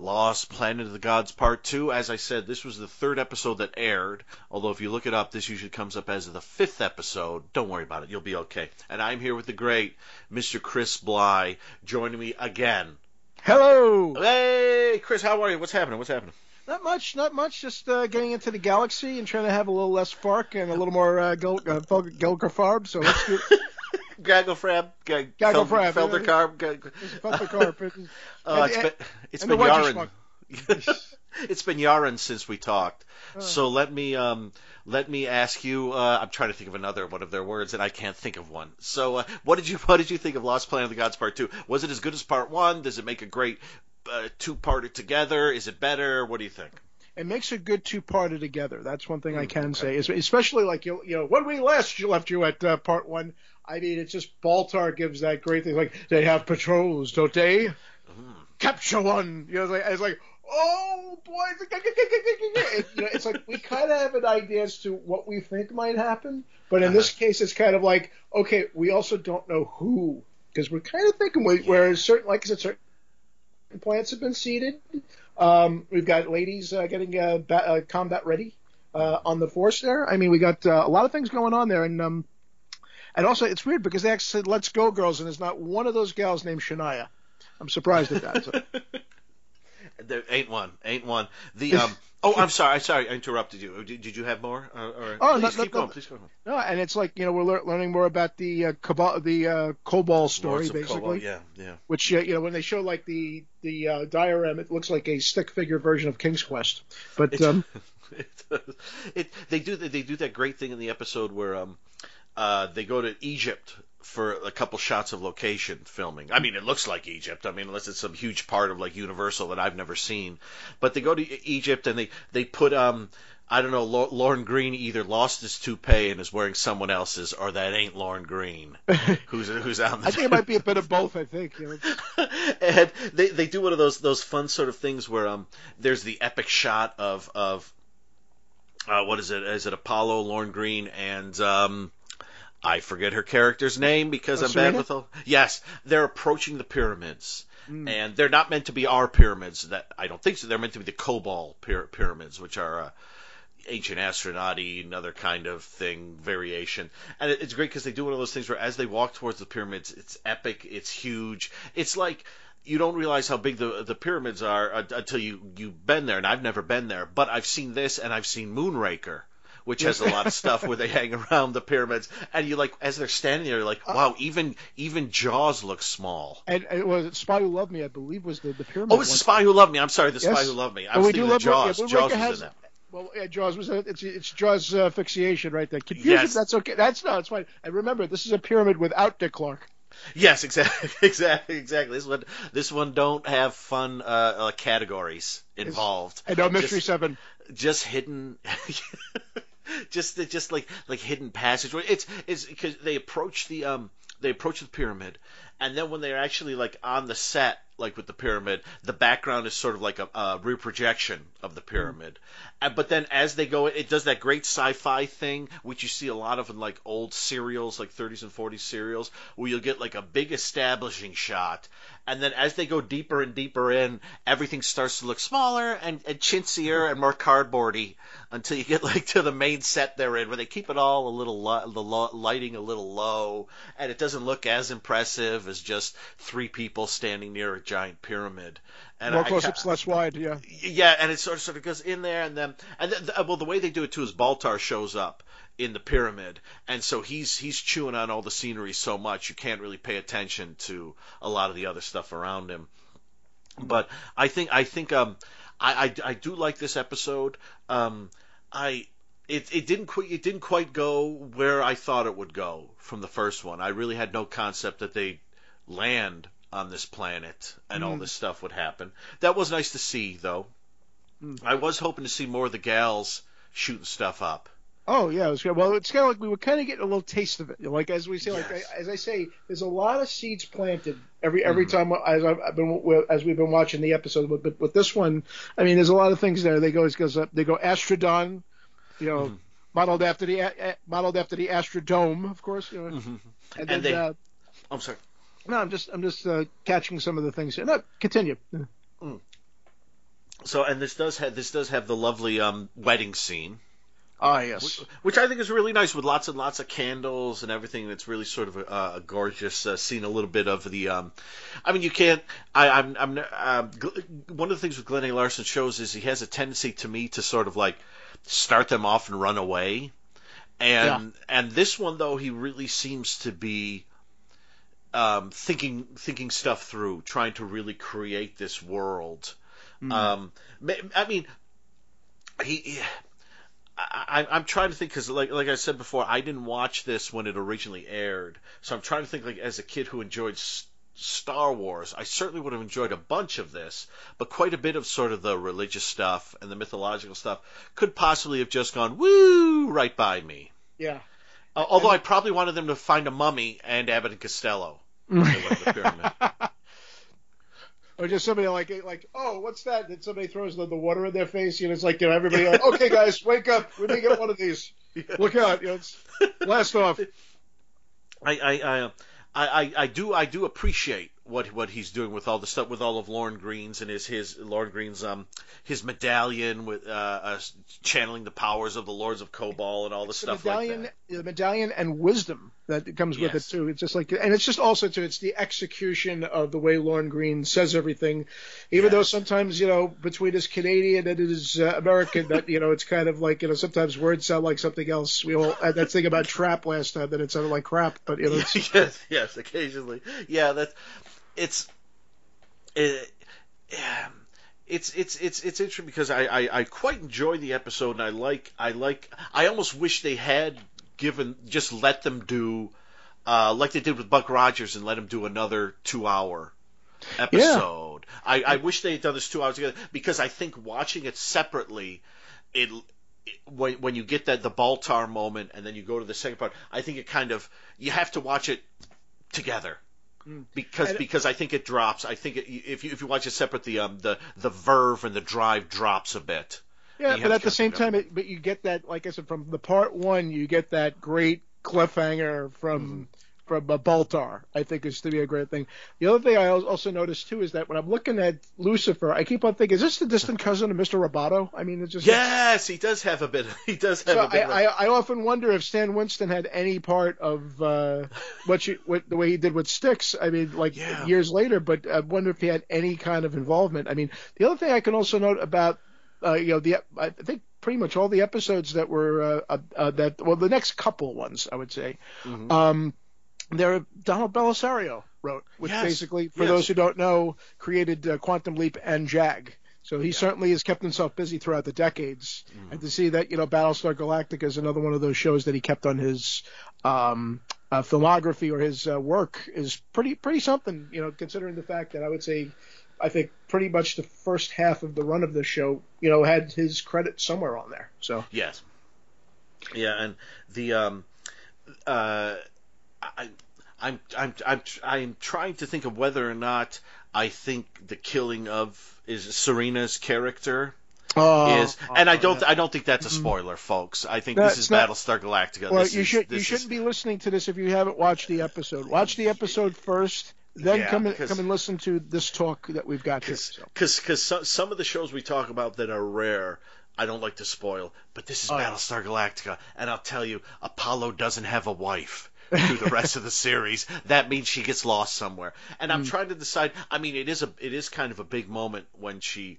Lost Planet of the Gods Part 2. As I said, this was the third episode that aired. Although, if you look it up, this usually comes up as the fifth episode. Don't worry about it. You'll be okay. And I'm here with the great Mr. Chris Bly joining me again. Hello! Hey, Chris, how are you? What's happening? What's happening? Not much, not much. Just uh, getting into the galaxy and trying to have a little less fark and a little more uh, Gel- uh, Gelgerfarb. So let's do. Gaglefrab, Gaglefrab, Feldercarb. Feldercarb. Oh, it's been it's been yarn. it's been yarn since we talked. Uh. So let me um let me ask you. Uh, I'm trying to think of another one of their words, and I can't think of one. So uh, what did you what did you think of Lost Planet of the Gods Part Two? Was it as good as Part One? Does it make a great uh, two-parted together? Is it better? What do you think? It makes a good two-parted together. That's one thing mm, I can okay. say. Especially like you, you know, when we last left you at uh, part one, I mean, it's just Baltar gives that great thing. Like they have patrols, don't they? Mm. Capture one. You know, it's like, it's like oh boy, it's, you know, it's like we kind of have an idea as to what we think might happen, but in uh-huh. this case, it's kind of like okay, we also don't know who because we're kind of thinking where certain, like I said, certain plants have been seeded. Um, we've got ladies uh, getting uh, ba- uh, combat ready uh, on the force there. I mean, we got uh, a lot of things going on there, and um, and also it's weird because they actually said "Let's go, girls," and there's not one of those gals named Shania. I'm surprised at that. So. there ain't one, ain't one. The um, Oh, I'm sorry. I'm sorry. I interrupted you. Did, did you have more? Uh, or, oh, please, no, keep no, going. Please go on. No, and it's like you know we're lear- learning more about the uh, Cabal, the uh, Kobol story, basically. yeah, yeah. Which uh, you know when they show like the the uh, diorama, it looks like a stick figure version of King's Quest. But um, it, it, they do they do that great thing in the episode where um uh, they go to Egypt for a couple shots of location filming. I mean, it looks like Egypt. I mean, unless it's some huge part of like Universal that I've never seen. But they go to Egypt and they they put um I don't know Lorne Greene either lost his toupee and is wearing someone else's, or that ain't Lorne Greene who's who's out. I think it might be a bit of both. I think. You know. and they they do one of those those fun sort of things where um there's the epic shot of of uh, what is it? Is it Apollo, Lorne Greene, and um, I forget her character's name because oh, I'm Serena? bad with all. Yes, they're approaching the pyramids. Mm. And they're not meant to be our pyramids. That I don't think so. They're meant to be the Kobol pyramids, which are uh, ancient astronauty, another kind of thing variation. And it's great because they do one of those things where as they walk towards the pyramids, it's epic, it's huge. It's like you don't realize how big the the pyramids are uh, until you you've been there, and I've never been there, but I've seen this and I've seen Moonraker. Which has a lot of stuff where they hang around the pyramids, and you like as they're standing there, you're like, wow, even even Jaws looks small. And it was Spy Who Loved Me, I believe, was the the pyramid. Oh, it's the. Spy Who Loved Me. I'm sorry, the Spy Who Loved Me. I But was thinking of Jaws. yeah, Jaws was has- in that. Well, yeah, Jaws was a, it's it's Jaws uh, fixation right there. Confusion. Yes. That's okay. That's no, it's fine. And remember, this is a pyramid without Dick Clark. Yes, exactly, exactly, exactly. This one, this one don't have fun uh, uh, categories involved. And no Mystery Just- Seven. just hidden just just like like hidden passage it's it's because they approach the um they approach the pyramid and then when they're actually like on the set like with the pyramid the background is sort of like a, a reprojection of the pyramid Uh, but then as they go it does that great sci-fi thing which you see a lot of in like old serials like 30s and 40s serials where you'll get like a big establishing shot. And then as they go deeper and deeper in everything starts to look smaller and, and chintzier and more cardboardy until you get like to the main set they're in where they keep it all a little lo- the lo- lighting a little low and it doesn't look as impressive as just three people standing near a giant pyramid and More I close-ups, less wide. Yeah. yeah, and it sort of sort of goes in there, and then and then, well, the way they do it too is Baltar shows up in the pyramid, and so he's he's chewing on all the scenery so much you can't really pay attention to a lot of the other stuff around him. But I think I think um I I, I do like this episode. Um I it, it didn't quite it didn't quite go where I thought it would go from the first one. I really had no concept that they land on this planet and all Mm. this stuff would happen. That was nice to see though. Mm. I was hoping to see more of the gals shooting stuff up. Oh yeah, it was good. Well, it's kind of like we were kind of getting a little taste of it. Like as we say, like Yes. as I say, there's a lot of seeds planted every every Mm-hmm. time as I've been as we've been watching the episode. But, but with this one, I mean, there's a lot of things there. They go goes up. They go Astrodon, you know, Mhm. modeled after the modeled after the Astrodome, of course. You know, Mhm. and then they- uh, I'm sorry. No, I'm just I'm just uh, catching some of the things. here. No, continue. So and this does have this does have the lovely um wedding scene. Ah yes. which I think is really nice with lots and lots of candles and everything. It's really sort of a, a gorgeous uh, scene. A little bit of the, um, I mean, you can't. I, I'm, I'm. Um, one of the things with Glen A. Larson shows is he has a tendency to me to sort of like start them off and run away, and and this one though he really seems to be. Um, thinking thinking stuff through, trying to really create this world. Mm. Um, I mean, he, he I, I'm trying to think because, like, like I said before, I didn't watch this when it originally aired, so I'm trying to think, like, as a kid who enjoyed S- Star Wars, I certainly would have enjoyed a bunch of this, but quite a bit of sort of the religious stuff and the mythological stuff could possibly have just gone woo right by me. yeah. Uh, although I probably wanted them to find a mummy and Abbott and Costello. when they went the pyramid. Or just somebody like like oh what's that? Then somebody throws the, the water in their face. You know, it's like you know everybody like okay guys wake up. We may get one of these. Look out! You know, it's blast off. I I I, uh, I I I do I do appreciate what what he's doing with all the stuff with all of Lorne Greene's and his his Lorne Greene's um his medallion with uh, uh channeling the powers of the Lords of Kobol and all the the stuff medallion, like the medallion and wisdom that comes with it too. It's just like, and it's just also too. It's the execution of the way Lorne Greene says everything, even though sometimes you know between his Canadian and his uh, American, that you know it's kind of like you know sometimes words sound like something else. We all had that thing about trap last time that it sounded like crap, but you know yes yes occasionally yeah that it's it, it's it's it's it's interesting because I, I I quite enjoy the episode and I like I like I almost wish they had given just let them do uh, like they did with Buck Rogers and let him do another two hour episode. I, I wish they had done this two hours together because I think watching it separately, it, it when when you get that the Baltar moment and then you go to the second part, I think it kind of you have to watch it together. Mm. Because because I think it drops. I think it, if you if you watch it separate, the um the the verve and the drive drops a bit. yeah. But at the same time, it, but you get that, like I said, from the part one, you get that great cliffhanger from. From uh, Baltar, I think is to be a great thing. The other thing I also noticed too is that when I'm looking at Lucifer, I keep on thinking, is this the distant cousin of Mr. Roboto? I mean, it's just yes, he does have a bit. He does have so a bit. I, I, I, often wonder if Stan Winston had any part of uh, what you what the way he did with Styx. I mean, like yeah. years later, but I wonder if he had any kind of involvement. I mean, the other thing I can also note about uh, you know the I think pretty much all the episodes that were uh, uh, uh, that well the next couple ones I would say. Mm-hmm. Um, there, Donald Bellisario wrote, which yes. basically, for yes. those who don't know, created uh, Quantum Leap and Jag. So he yeah. certainly has kept himself busy throughout the decades. Mm-hmm. And to see that, you know, Battlestar Galactica is another one of those shows that he kept on his um, uh, filmography or his uh, work is pretty pretty something. You know, considering the fact that I would say, I think pretty much the first half of the run of the show, you know, had his credit somewhere on there. So yes, yeah, and the um, uh, I, I'm I'm I'm I'm trying to think of whether or not I think the killing of is Serena's character oh, is, and I don't I don't think that's a mm-hmm. spoiler, folks. I think this is not, Battlestar Galactica. Well, this you is, should you shouldn't be listening to this if you haven't watched the episode. Watch the episode first. Then yeah, come and come and listen to this talk that we've got cause, here. Because so. because some, some of the shows we talk about that are rare, I don't like to spoil, but this is oh, Battlestar Galactica, and I'll tell you, Apollo doesn't have a wife through the rest of the series. That means she gets lost somewhere. And I'm mm. trying to decide. I mean, it is a it is kind of a big moment when she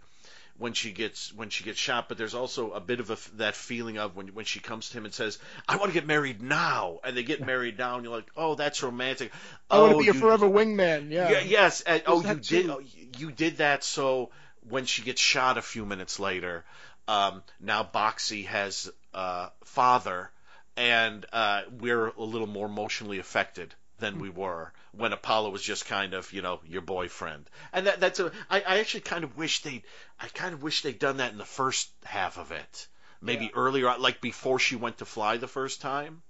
when she gets when she gets shot, but there's also a bit of a, that feeling of when when she comes to him and says, "I want to get married now," and they get married now, and you're like, "Oh, that's romantic." I oh, want to be your forever wingman. Yeah. yeah yes. And, oh, you did. Oh, you did that. So when she gets shot a few minutes later, um, now Boxey has uh, father and uh, we're a little more emotionally affected than we were when Apollo was just kind of, you know, your boyfriend. And that, that's a. I, I actually kind of wish they'd—I kind of wish they'd done that in the first half of it, maybe yeah. earlier, like before she went to fly the first time,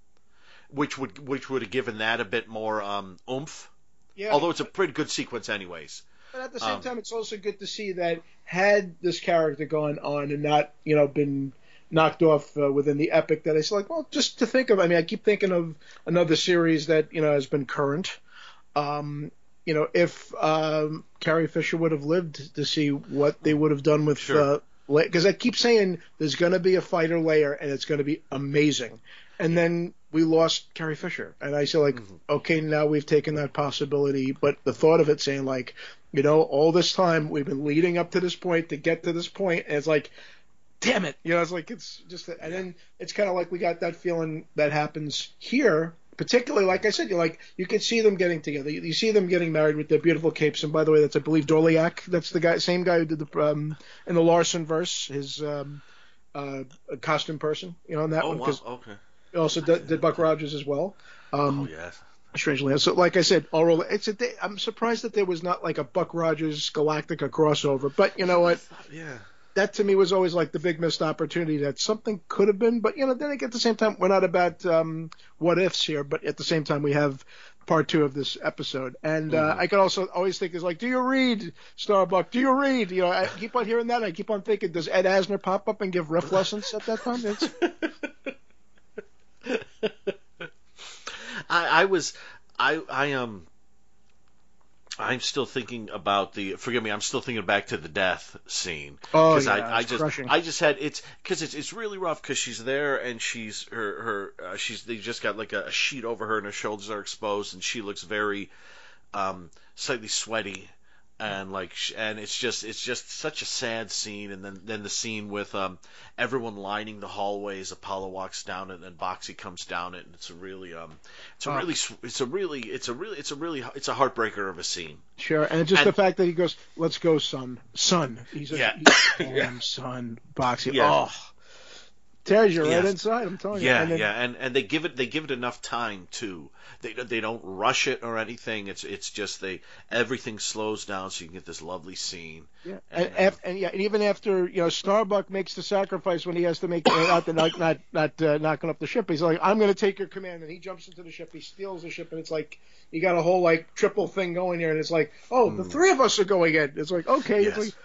which would which would have given that a bit more um, oomph. Yeah. Although it's a pretty good sequence, anyways. But at the same um, time, it's also good to see that had this character gone on and not, you know, been knocked off uh, within the epic that I said, like, well, just to think of. I mean, I keep thinking of another series that you know has been current. Um, you know, if um, Carrie Fisher would have lived to see what they would have done with, because sure. uh, I keep saying there's going to be a fighter layer and it's going to be amazing, and then we lost Carrie Fisher, and I said like, mm-hmm. okay, now we've taken that possibility, but the thought of it saying like, you know, all this time we've been leading up to this point to get to this point, and it's like damn it, you know, it's like it's just, and then it's kind of like we got that feeling that happens here. Particularly, like I said, you like you can see them getting together. You, you, see them getting married with their beautiful capes. And by the way, that's I believe Dorléac. That's the guy, same guy who did the um, in the Larson verse, his um, uh, costume person. You know, in that oh, one because wow. okay. also did, did, Buck Rogers as well. Um, oh yes strangely so like i said all it's a i'm surprised that there was not like a buck rogers galactica crossover but you know what yeah that to me was always like the big missed opportunity that something could have been. But you know, then at the same time, we're not about um, what ifs here, but at the same time, we have part two of this episode. And uh, mm-hmm. I could also always think is like, do you read Starbuck? Do you read? You know, I keep on hearing that. I keep on thinking, does Ed Asner pop up and give riff lessons at that time? I, I was, I, I um, I'm still thinking about the. Forgive me. I'm still thinking back to the death scene. Oh yeah, I, I just crushing. I just had it's because it's it's really rough because she's there and she's her her uh, she's they just got like a, a, sheet over her and her shoulders are exposed and she looks very um slightly sweaty and like and it's just it's just such a sad scene. And then then the scene with um everyone lining the hallways apollo walks down it and then boxey comes down it. And it's a really um it's a really it's a really it's a really it's a really it's a heartbreaker of a scene. Sure. And just and, the fact that he goes let's go son. Son. He's a yeah, yeah. son boxey. Yeah. oh tears you right inside. I'm telling yeah, you. Yeah, yeah, and and they give it they give it enough time too. They they don't rush it or anything. It's it's just they everything slows down so you can get this lovely scene. Yeah, and, and, and yeah, and even after you know Starbuck makes the sacrifice when he has to make not the not not not uh, knocking up the ship. He's like, I'm going to take your command, and he jumps into the ship. He steals the ship, and it's like you got a whole like triple thing going here, and it's like, oh, mm. the hmm. three of us are going in. It's like okay, yes. it's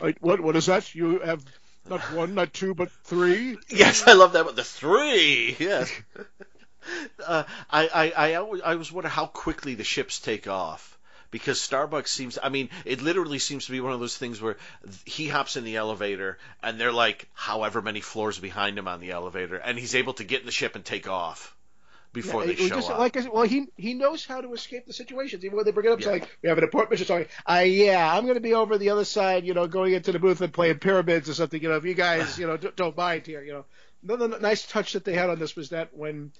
like, what what is that? You have not one, not two, but three. Yes, I love that. But the three, yes. uh, I, I, I, always, I was wonder how quickly the ships take off because Starbucks seems I mean it literally seems to be one of those things where he hops in the elevator and they're like however many floors behind him on the elevator and he's able to get in the ship and take off before yeah, they show just, up. Like I said, well, he he knows how to escape the situations. Even when they bring it up, yeah. it's like we have an appointment. It's like, uh, yeah, I'm going to be over the other side, you know, going into the booth and playing pyramids or something. You know, if you guys, you know, don't mind here, you know. Another nice touch that they had on this was that when,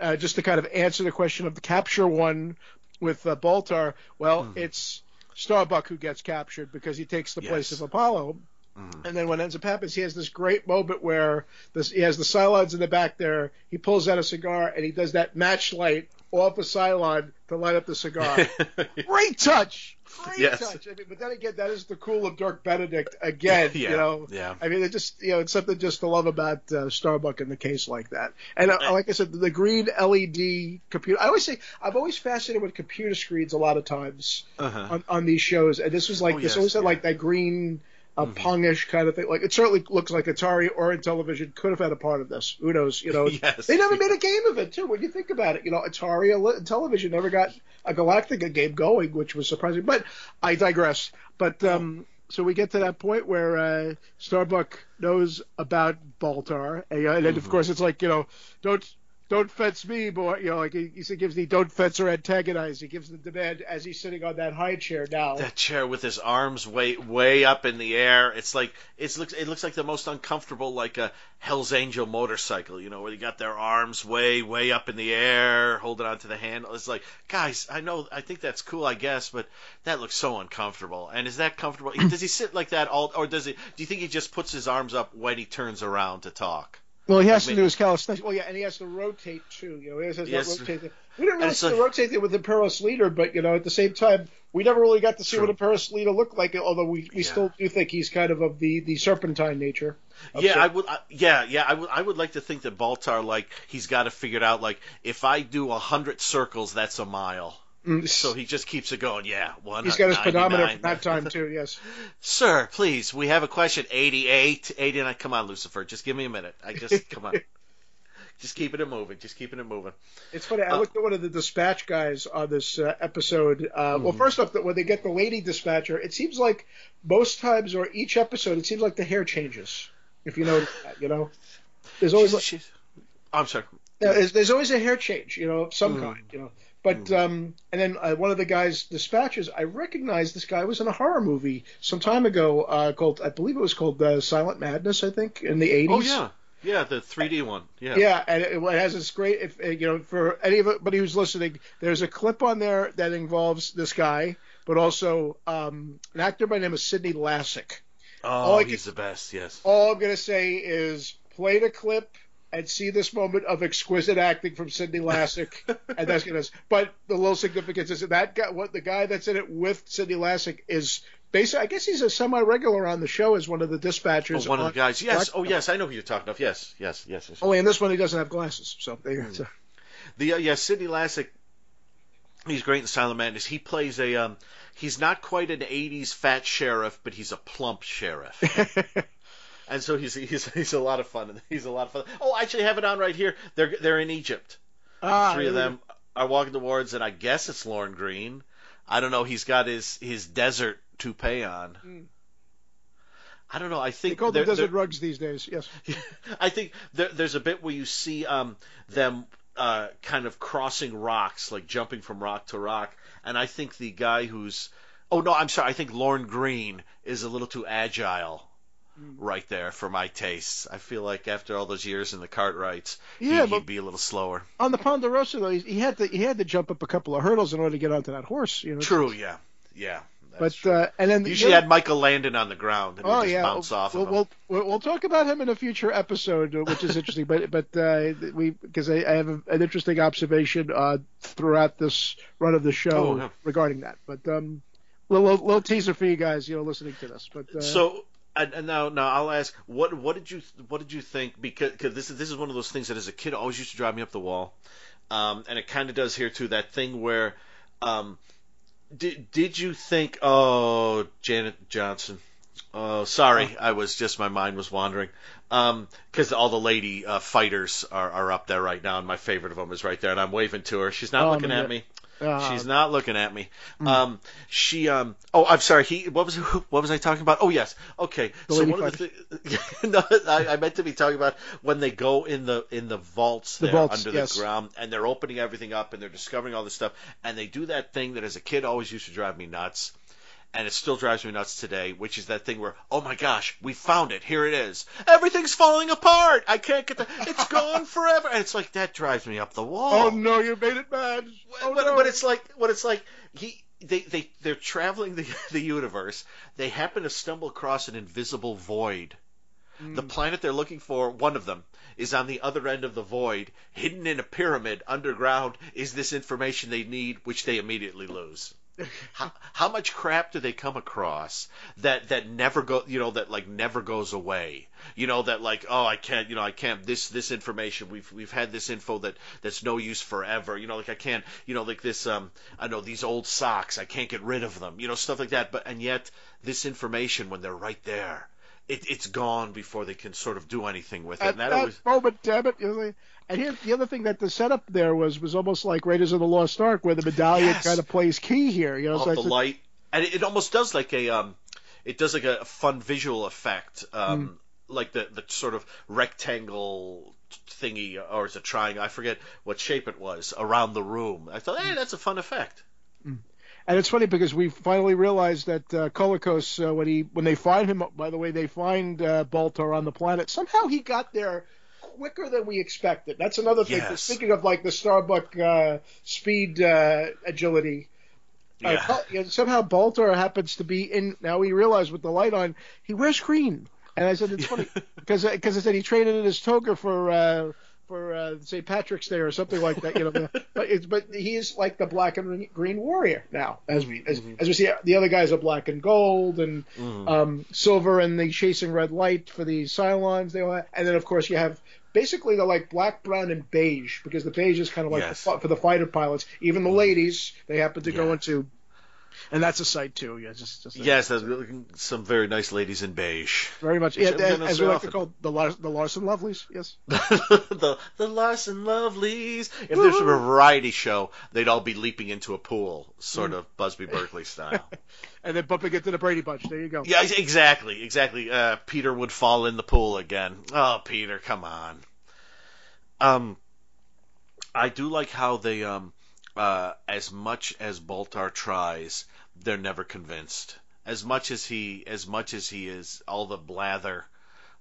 uh, just to kind of answer the question of the capture one with uh, Baltar, well, mm. it's Starbuck who gets captured because he takes the yes. place of Apollo. Mm. And then what ends up happens, he has this great moment where this, he has the Cylons in the back there. He pulls out a cigar and he does that match light off a Cylon to light up the cigar. great touch. Great yes. touch. I mean, but then again, that is the cool of Dirk Benedict again. yeah, you know, yeah. I mean, it just you know, it's something just to love about uh, Starbuck in the case like that. And uh, like I said, the green LED computer. I always say I'm always fascinated with computer screens a lot of times uh-huh. on, on these shows, and this was like oh, this yes, always had yeah. like that green a mm-hmm. Pongish kind of thing. Like it certainly looks like Atari or Intellivision could have had a part of this. Who knows? You know, yes. they never made a game of it too. When you think about it, you know, Atari and Intellivision never got a Galactica game going, which was surprising. But I digress. But um, so we get to that point where uh, Starbuck knows about Baltar, and, and mm-hmm. of course it's like you know, don't don't fence me, boy. You know, like he, he gives the don't fence or antagonize. He gives the demand as he's sitting on that high chair now. That chair with his arms way way up in the air. It's like it looks it looks like the most uncomfortable like a Hell's Angel motorcycle. You know, where they got their arms way way up in the air, holding onto the handle. It's like, guys, I know, I think that's cool, I guess, but that looks so uncomfortable. And is that comfortable? does he sit like that all, or does he? Do you think he just puts his arms up when he turns around to talk? Well, he has to do his calisthenics. Well, yeah, and he has to rotate too. You know, he has to yes. rotate. We didn't really see like, rotate it with Imperial Leader, but you know, at the same time, we never really got to see true. what Imperial Leader looked like. Although we, we yeah. still do think he's kind of of the, the serpentine nature. Yeah, I would. I, yeah, yeah, I would. I would like to think that Baltar, like, he's got to figure it figured out. Like, if I do a hundred circles, that's a mile. Mm. So he just keeps it going. Yeah, one. He's got his pedometer from that time too. Yes. Sir, please, we have a question. 88, 89. Come on, Lucifer. Just give me a minute. I just come on. just keeping it moving. Just keeping it moving. It's funny. I uh, looked at one of the dispatch guys on this uh, episode. Uh, mm-hmm. Well, first off, when they get the lady dispatcher, it seems like most times or each episode, it seems like the hair changes. If you know that, you know, there's always. She's, she's, I'm sorry. there's, there's, always a hair change, you know, of some mm. kind, you know. But mm. um, and then uh, one of the guys dispatches, I recognized this guy was in a horror movie some time ago uh, called I believe it was called uh, Silent Madness, I think, in the 80s. Oh yeah. Yeah, the 3D one. Yeah. Yeah, and it, it has this great. If you know, for anybody who's listening, there's a clip on there that involves this guy, but also um, an actor by the name of Sidney Lassick. Oh, he's can, the best. Yes. All I'm gonna say is play the clip and see this moment of exquisite acting from Sidney Lassick, and that's gonna. But the little significance is that, that guy, what the guy that's in it with Sidney Lassick is basically. I guess he's a semi-regular on the show as one of the dispatchers. Oh, one of the guys. Yes. oh, yes. I know who you're talking of. Yes. Yes. Yes. yes. Only in this one he doesn't have glasses. So there. Mm. The uh, yeah, Sidney Lassick. He's great in Silent Madness. He plays a um, he's not quite an '80s fat sheriff, but he's a plump sheriff. and so he's he's he's a lot of fun. He's a lot of fun. Oh, I actually have it on right here. They're they're in Egypt. Ah, Three of them are walking towards, and I guess it's Lorne Greene. I don't know. He's got his his desert toupee on. Mm. I don't know. I think they call them desert rugs these days. Yes. I think there, there's a bit where you see um, them uh, kind of crossing rocks, like jumping from rock to rock, and I think the guy who's oh no, I'm sorry. I think Lorne Greene is a little too agile Mm. right there for my tastes. I feel like after all those years in the Cartwrights, yeah, he, would be a little slower. On the Ponderosa though, he had to he had to jump up a couple of hurdles in order to get onto that horse. You know. True. Yeah. Yeah. but uh, and then usually had Michael Landon on the ground and oh, yeah. bounce off we'll, we'll, we'll, talk about him in a future episode, uh, which is interesting. but but uh, we because I, I, have a, an interesting observation uh, throughout this run of the show oh, yeah. regarding that. But um, little, little teaser for you guys, you know, listening to this. But uh, so and, now, now I'll ask, what what did you what did you think? Because cause this is this is one of those things that as a kid always used to drive me up the wall, um, and it kind of does here too. That thing where, um, did did you think, oh, Janet Johnson, Oh, sorry, I was just my mind was wandering. Because all the lady uh, fighters are, are up there right now, and my favorite of them is right there, and I'm waving to her. She's not Oh, looking my at me. Uh, She's not looking at me. Um, she um. Oh, I'm sorry. He. What was what was I talking about? Oh yes. Okay. So one of the thi- no, I, I meant to be talking about when they go in the in the vaults The there vaults, under yes. the ground and they're opening everything up and they're discovering all this stuff and they do that thing that as a kid always used to drive me nuts. And it still drives me nuts today, which is that thing where, oh my gosh, we found it. Here it is. Everything's falling apart. I can't get the. It's gone forever. And it's like that drives me up the wall. oh no, you made it bad. Oh, but, no. but it's like what it's like he they they they're traveling the the universe. They happen to stumble across an invisible void. Mm. The planet they're looking for, one of them, is on the other end of the void, hidden in a pyramid underground. Is this information they need, which they immediately lose? How, how much crap do they come across that that never go you know that like never goes away? You know that like oh i can't you know i can't this this information we've we've had this info that that's no use forever. You know like i can't you know like this um i know these old socks i can't get rid of them you know stuff like that. But and yet this information when they're right there it, it's gone before they can sort of do anything with it. At and that that always moment, damn it. you know, And here, the other thing that the setup there was was almost like Raiders of the Lost Ark, where the medallion Yes. kind of plays key here. You know, off so the a- light, and it, it almost does like a um, it does like a fun visual effect, um, like the the sort of rectangle thingy, or is it triangle? I forget what shape it was around the room. I thought, hey, that's a fun effect. And it's funny because we finally realized that uh, Kolokos, uh, when he when they find him, by the way, they find uh, Baltar on the planet. Somehow he got there quicker than we expected. That's another thing. Yes. Speaking of like the Starbuck uh, speed uh, agility, uh, Yeah. You know, somehow Baltar happens to be in. Now we realize with the light on, he wears green. And I said it's funny because because I said he traded in his toga for. Uh, for uh, St. Patrick's Day or something like that, you know. but it's but he's like the black and green warrior now, as we as, as we see the other guys are black and gold and um, silver and the chasing red light for the Cylons. They all have, and then of course you have basically they're like black, brown, and beige because the beige is kind of like Yes. the, for the fighter pilots. Even the mm-hmm. ladies they happen to go into, and that's a sight too. Yeah, just just Yes, really some very nice ladies in beige. very much. Yeah, haven't as we like to call the Lars, the Larson Lovelies. Yes. the the Larson Lovelies. If there's a variety show, they'd all be leaping into a pool, sort of Busby Berkeley style. and then bumping into the Brady Bunch. There you go. Yeah, exactly, exactly. Uh, Peter would fall in the pool again. Oh, Peter, come on. Um, I do like how they um, uh, as much as Baltar tries, they're never convinced. As much as he, as much as he is all the blather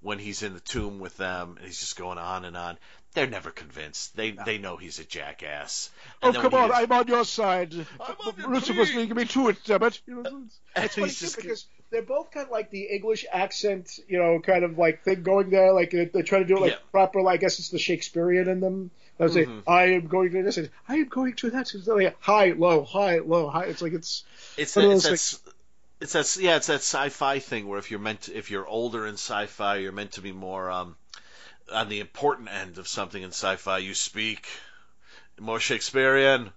when he's in the tomb with them, and he's just going on and on. They're never convinced. They they know he's a jackass. Oh And then come on! is- I'm on your side. I'm on your Lucifer's team. leading me to it, damn it. You know, uh, it's, And it's funny just- because they're both kind of like the English accent, you know, kind of like thing going there. Like uh, they're, they're trying to do it like Yeah. proper. Like, I guess it's the Shakespearean in them. I say, Mhm. I am going to this, and I am going to that. It's like high, low, high, low, high. It's like it's It's that, it's that, it's that yeah, it's that sci-fi thing where if you're meant to, if you're older in sci-fi, you're meant to be more um, on the important end of something in sci-fi. You speak more Shakespearean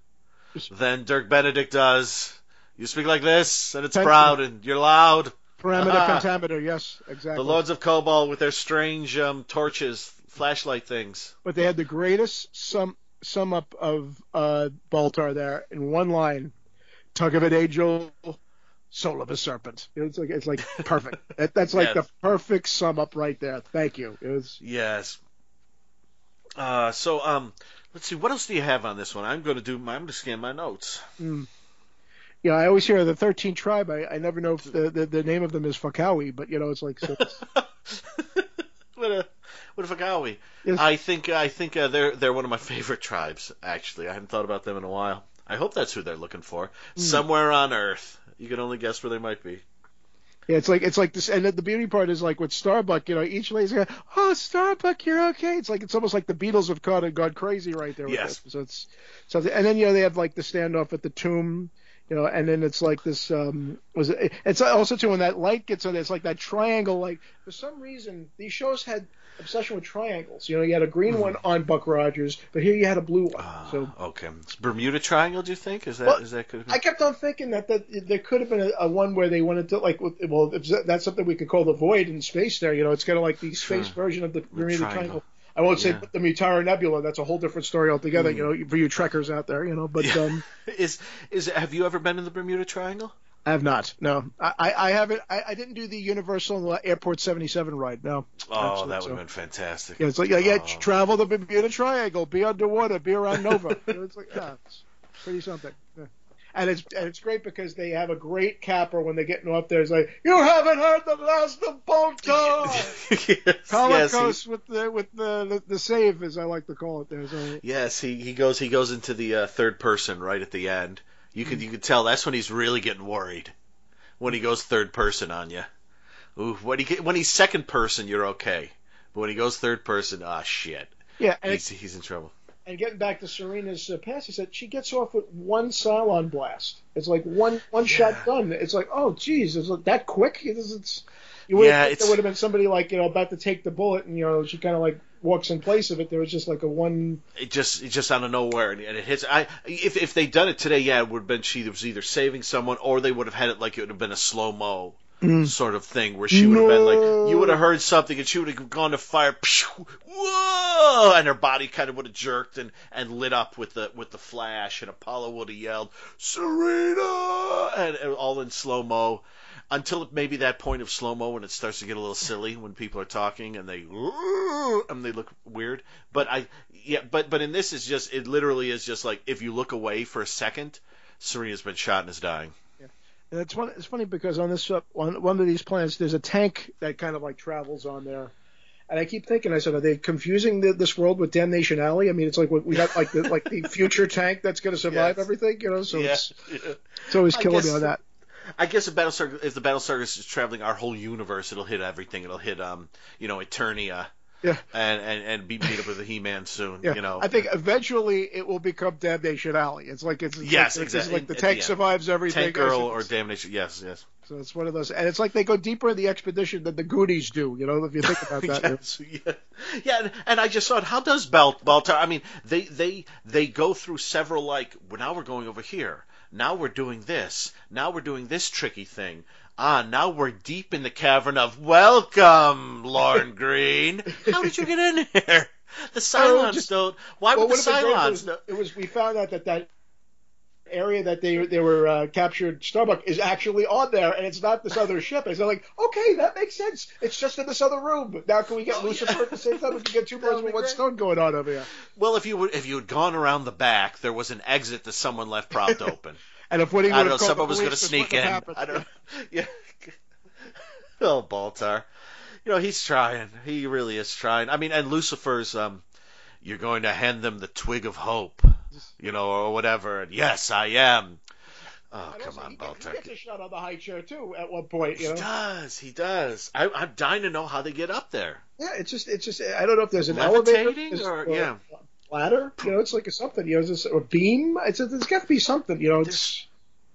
than Dirk Benedict does. You speak like this, and it's Thank proud, and you're loud. parameter, pentameter. Yes, exactly. The Lords of Cobalt with their strange um, torches, flashlight things. but they had the greatest sum sum up of uh, Baltar there in one line: "Tug of an angel, soul of a serpent." It's like it's like perfect. That- That's like Yes. the perfect sum up right there. Thank you. It was Yes. Uh, so um, let's see. What else do you have on this one? I'm going to do. I'm going to scan my notes. yeah. I always hear the Thirteen Tribe. I, I never know if the, the the name of them is Fakawi, but you know it's like so it's, what a what a Fagawi. Yes. I think I think uh, they're they're one of my favorite tribes. Actually, I hadn't thought about them in a while. I hope that's who they're looking for. Somewhere on Earth. You can only guess where they might be. yeah. It's like it's like this. And the beauty part is like with Starbuck. You know, each lady's going, "Oh, Starbuck, you're okay." It's like it's almost like the Beatles have caught and gone crazy right there. With Yes. So it's so and then you know they have like the standoff at the tomb. you know, and then it's like this. Um, was it, it's also too when that light gets on, it's like that triangle. Like for some reason, these shows had obsession with triangles. You know, you had a green mm-hmm. one on Buck Rogers, but here you had a blue one. Uh, so okay, it's Bermuda Triangle. Do you think is that well, is that could? I kept on thinking that that there could have been a, a one where they wanted to like, well, that's something we could call the void in space. There, you know, it's kind of like the space sure. version of the Bermuda triangle. triangle. I won't say yeah. the Mutara Nebula. That's a whole different story altogether. Mm. You know, for you trekkers out there, you know. But yeah. um, is is have you ever been in the Bermuda Triangle? I have not. No, I, I haven't. I, I didn't do the Universal Airport 77 ride. No. Oh, that would have been fantastic. Yeah, it's like yeah, yeah, oh. travel the Bermuda Triangle, be underwater, be around Nova. it's like yeah, it's pretty something. Yeah and it's and it's great because they have a great capper when they get up there. It's like you haven't heard the last of Baltar. yes, yes, with the with the, the, the save, as I like to call it. There. So. Yes, he, he goes he goes into the uh, third person right at the end. You could you could tell that's when he's really getting worried when he goes third person on you. Ooh, when he when he's second person, you're okay, but when he goes third person, ah shit. Yeah, he's, he's in trouble and getting back to Serena's uh, pass, he said she gets off with one Cylon blast. It's like one one yeah. shot done. It's like, oh, geez, is it that quick? It's, it's you would yeah, there would have been somebody like you know about to take the bullet, and you know she kind of like walks in place of it. There was just like a one. It just it just out of nowhere, and, and it hits. I if if they'd done it today, yeah, it would have been she was either saving someone or they would have had it like it would have been a slow mo mm. sort of thing where she would have been like, you would have heard something and she would have gone to fire, whoa, and her body kind of would have jerked and, and lit up with the with the flash, and Apollo would have yelled, Serena, and, and all in slow mo. Until maybe that point of slow mo when it starts to get a little silly when people are talking and they and they look weird. But I yeah, but but in this is just it literally is just like if you look away for a second, Serena's been shot and is dying. And it's one. It's funny because on this uh, on one of these planets, there's a tank that kind of like travels on there. And I keep thinking, I said, are they confusing the, this world with Damnation Alley? I mean, it's like we got like the like the future tank that's going to survive yes. everything, you know. So yeah. it's it's always killing guess, me on that. I guess if Battlestar if the Battlestar is traveling our whole universe, it'll hit everything. It'll hit um you know Eternia yeah. And and and be beat up with a He-Man soon. Yeah. You know. I think eventually it will become Damnation Alley. It's like it's, yes, like, exactly. It's like the tank survives everything. Tank Girl or Damnation. Yes, yes. So it's one of those, and it's like they go deeper in the expedition than the Goonies do. You know, if you think about that. yes, yeah, yeah. And, and I just thought, how does Balt Baltar? I mean, they they they go through several like. Well, now we're going over here. Now we're doing this. Now we're doing this tricky thing. Ah, now we're deep in the cavern of welcome, Lorne Greene. How did you get in here? The Cylons oh, just, don't. Why well, would the Cylons? It, it was we found out that that area that they they were uh, captured Starbuck is actually on there, and it's not this other ship. And so like, okay, that makes sense. It's just in this other room. Now can we get oh, Lucifer yeah. at the same time? We can get two birds with one stone going on over here. Well, if you would, if you had gone around the back, there was an exit that someone left propped open. And if Woody would I don't know, someone was going to sneak in. I don't. Yeah. oh, Baltar. You know he's trying. He really is trying. I mean, and Lucifer's. Um, you're going to hand them the twig of hope, you know, or whatever. And yes, I am. Oh, and come on, he Baltar. He gets a shot on the high chair too at one point. You know? He does. He does. I, I'm dying to know how they get up there. Yeah, it's just, it's just. I don't know if there's an Levitating elevator or, or yeah ladder. You know, it's like a something. You know, it's a beam. It's a, there's got to be something. You know, it's.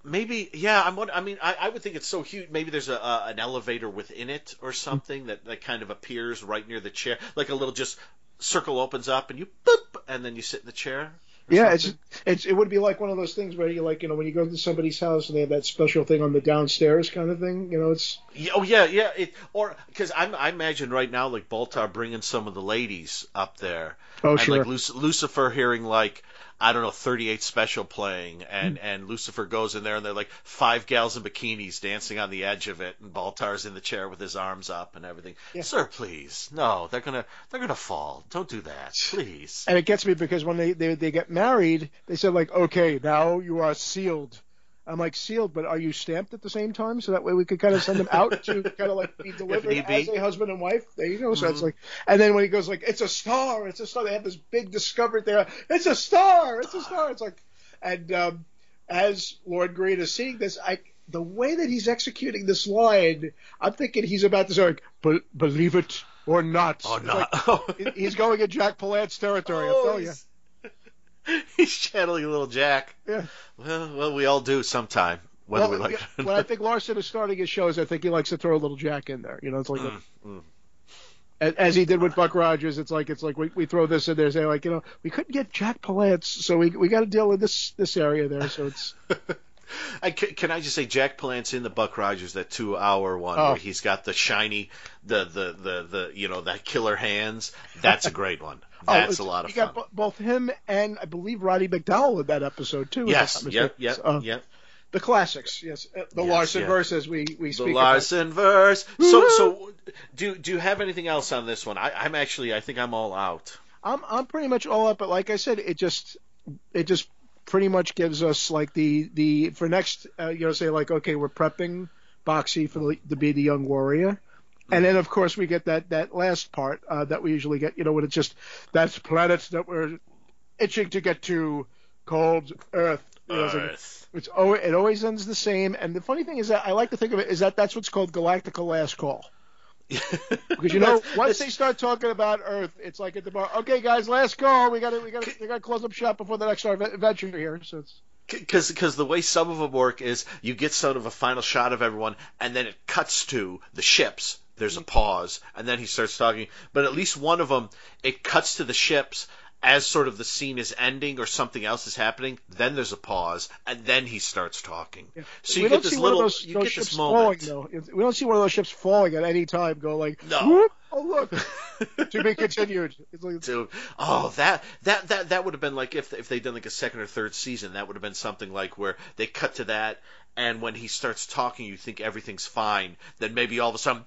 Maybe, yeah. I'm. I mean, I, I would think it's so huge. Maybe there's a, a an elevator within it or something that, that kind of appears right near the chair, like a little just circle opens up and you boop, and then you sit in the chair. Yeah, it's it's it would be like one of those things where you like you know when you go to somebody's house and they have that special thing on the downstairs kind of thing. You know, it's oh yeah, yeah. It, or because I I imagine right now like Baltar bringing some of the ladies up there. Oh and, sure. Like Lucifer hearing like I don't know, 38 special playing, and mm. and Lucifer goes in there, and they're like five gals in bikinis dancing on the edge of it, and Baltar's in the chair with his arms up and everything. Yeah. Sir, please, no, they're gonna they're gonna fall. Don't do that, please. And it gets me because when they they, they get married, they said like, okay, now you are sealed I'm like sealed, but are you stamped at the same time? So that way we could kind of send them out to kind of like be delivered as a husband and wife. There you go. So mm-hmm. it's like, and then when he goes like, it's a star, it's a star. They have this big discovery there. It's a star, it's a star. It's like, and um, as Lorne Greene is seeing this, I the way that he's executing this line, I'm thinking he's about to say like, Be- believe it or not. Or not. Like, he's going in Jack Palance territory. Oh, I'll tell you. He's channeling a little Jack. Yeah. Well, well, we all do sometime, whether well, we like. yeah, when I think Larson is starting his shows, I think he likes to throw a little Jack in there. You know, it's like. Mm, a, mm. as, he did with Buck Rogers, it's like it's like we, we throw this in there, say like you know we couldn't get Jack Palance, so we we got to deal with this this area there. So it's I, can, can I just say Jack Palance in the Buck Rogers that two hour one Oh. where he's got the shiny the, the the the you know that killer hands that's a great one that's it's- a lot of you fun got bo- both him and I believe Roddy McDowall in that episode too. yes yep yep uh, yep The classics, yes, Uh, the Yes, Larson yeah. verse as we we the speak. about. Larson verse so so do do you have anything else on this one I, I'm actually I think I'm all out I'm I'm pretty much all up, but like I said, it just it just pretty much gives us like the the for next uh, you know say like okay we're prepping Boxey for the, to be the young warrior. And then, of course, we get that, that last part uh, that we usually get, you know, when it's just that's planets that we're itching to get to, called Earth. You know, it's Earth. it's always, it always ends the same. And the funny thing is that I like to think of it is that that's what's called Galactica Last Call. Because you know, once they start talking about Earth, it's like at the bar. Okay, guys, last call. We got to we got to we got to close up shop before the next adventure here. So it's because because the way some of them work is you get sort of a final shot of everyone and then it cuts to the ships there's a pause and then he starts talking but at least one of them it cuts to the ships as sort of the scene is ending or something else is happening then there's a pause and then he starts talking so you we get don't this little those, you those get this falling moment though. We don't see one of those ships falling at any time. Go like No. whoop, oh look, to be continued. It's like, Dude, oh that that that that would have been like if if they'd done like a second or third season, that would have been something like where they cut to that, and when he starts talking, you think everything's fine. Then maybe all of a sudden,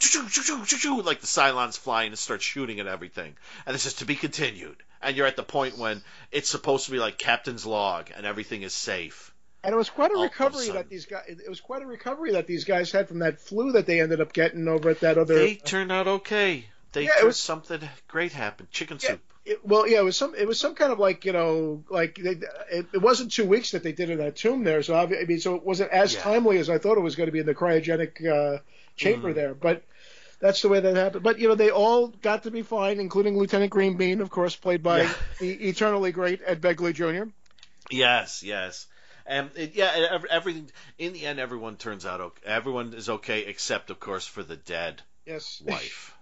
like the Cylons flying and start shooting at everything, and this is to be continued. And you're at the point when it's supposed to be like Captain's log, and everything is safe. And it was quite a of a recovery that these guys. It was quite a recovery that these guys had from that flu that they ended up getting over at that other. They turned out okay. They Yeah, it was- something great happened. Chicken Yeah. soup. It, well, yeah, it was some. It was some kind of like you know, like they, it, it wasn't two weeks that they did in that tomb there. So I mean, so it wasn't as Yeah. timely as I thought it was going to be in the cryogenic uh, chamber Mhm. there. But that's the way that happened. But you know, they all got to be fine, including Lieutenant Greenbean, of course, played by Yeah. the eternally great Ed Begley Jr. Yes, yes. And it, yeah, everything in the end, everyone turns out okay. Everyone is okay, except of course for the dead Yes, wife.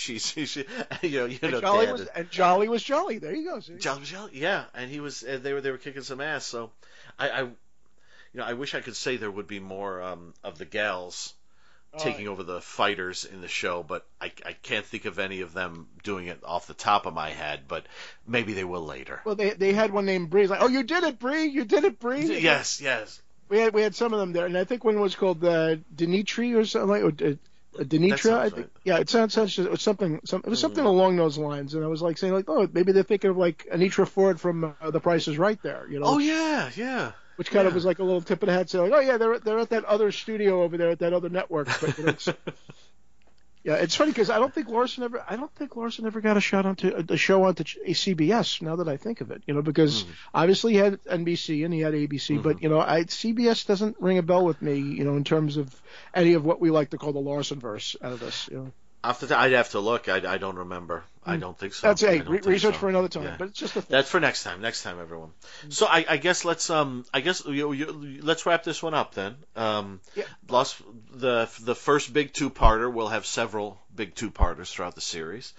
She's, she, you know, you And know, Jolly was and Jolly was Jolly. There you go. See? Jolly was Jolly, yeah, and he was. Uh, they were they were kicking some ass. So, I, I, you know, I wish I could say there would be more um, of the gals Oh, taking over the fighters in the show, but I, I can't think of any of them doing it off the top of my head. But maybe they will later. Well, they they had one named Bree. Like, oh, you did it, Bree. You did it, Bree. Yes, yes. We had we had some of them there, and I think one was called uh, Dimitri or something like or uh, Denitra. I think. right. Yeah, it sounds, sounds it was something. Some, it was something Mhm. along those lines, and I was like saying like, oh, maybe they're thinking of like Anitra Ford from uh, The Price is Right there, you know, Oh yeah, yeah. which kind of was like a little tip of the hat, saying like, oh yeah, they're they're at that other studio over there at that other network. But, you know, it's, yeah, it's funny because I don't think Larson ever I don't think Larson ever got a shot onto a show onto CBS. Now that I think of it, you know, because Mhm. obviously he had NBC and he had ABC, Mm-hmm. but you know, I, CBS doesn't ring a bell with me, you know, in terms of any of what we like to call the Larson verse out of this. You know. Off the t- I'd have to look. I, I don't remember. I don't think so. That's hey, re- research so. for another time, Yeah. but it's just a thing. That's for next time. Next time, everyone. So I, I guess let's um I guess you, you, let's wrap this one up then. Um, Yeah. Lost the the first big two parter. We'll have several big two parters throughout the series.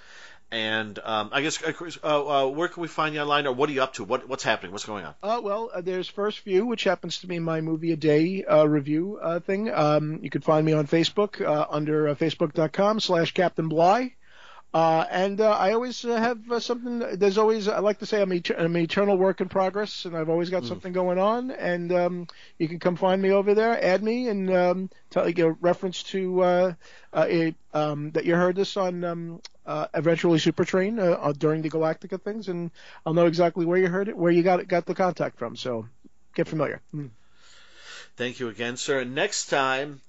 And um, I guess uh, uh, uh, where can we find you online, or what are you up to? What what's happening? What's going on? Uh, well, uh, there's First View, which happens to be my movie a day uh, review uh, thing. Um, you can find me on Facebook uh, under uh, facebook.com slash Captain Bly. Uh, and uh, I always uh, have uh, something. There's always I like to say I'm, et- I'm eternal work in progress, and I've always got something going on. And um, you can come find me over there, add me, and um, tell you a reference to uh, uh, a, um, that you heard this on um, uh, eventually Super Train uh, uh, during the Galactica things, and I'll know exactly where you heard it, where you got it, got the contact from. So get familiar. Mm. Thank you again, sir. And next time,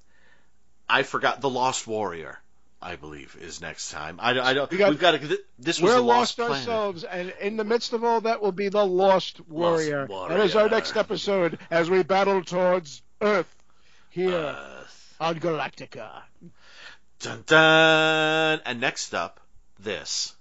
I forgot the Lost Warrior. I believe is next time. I, I don't. We got- we've got to. This was We're lost, lost ourselves, and in the midst of all that will be the Lost Warrior. Warrior. That is our next episode as we battle towards Earth here Earth. on Galactica. Dun dun. And next up, this.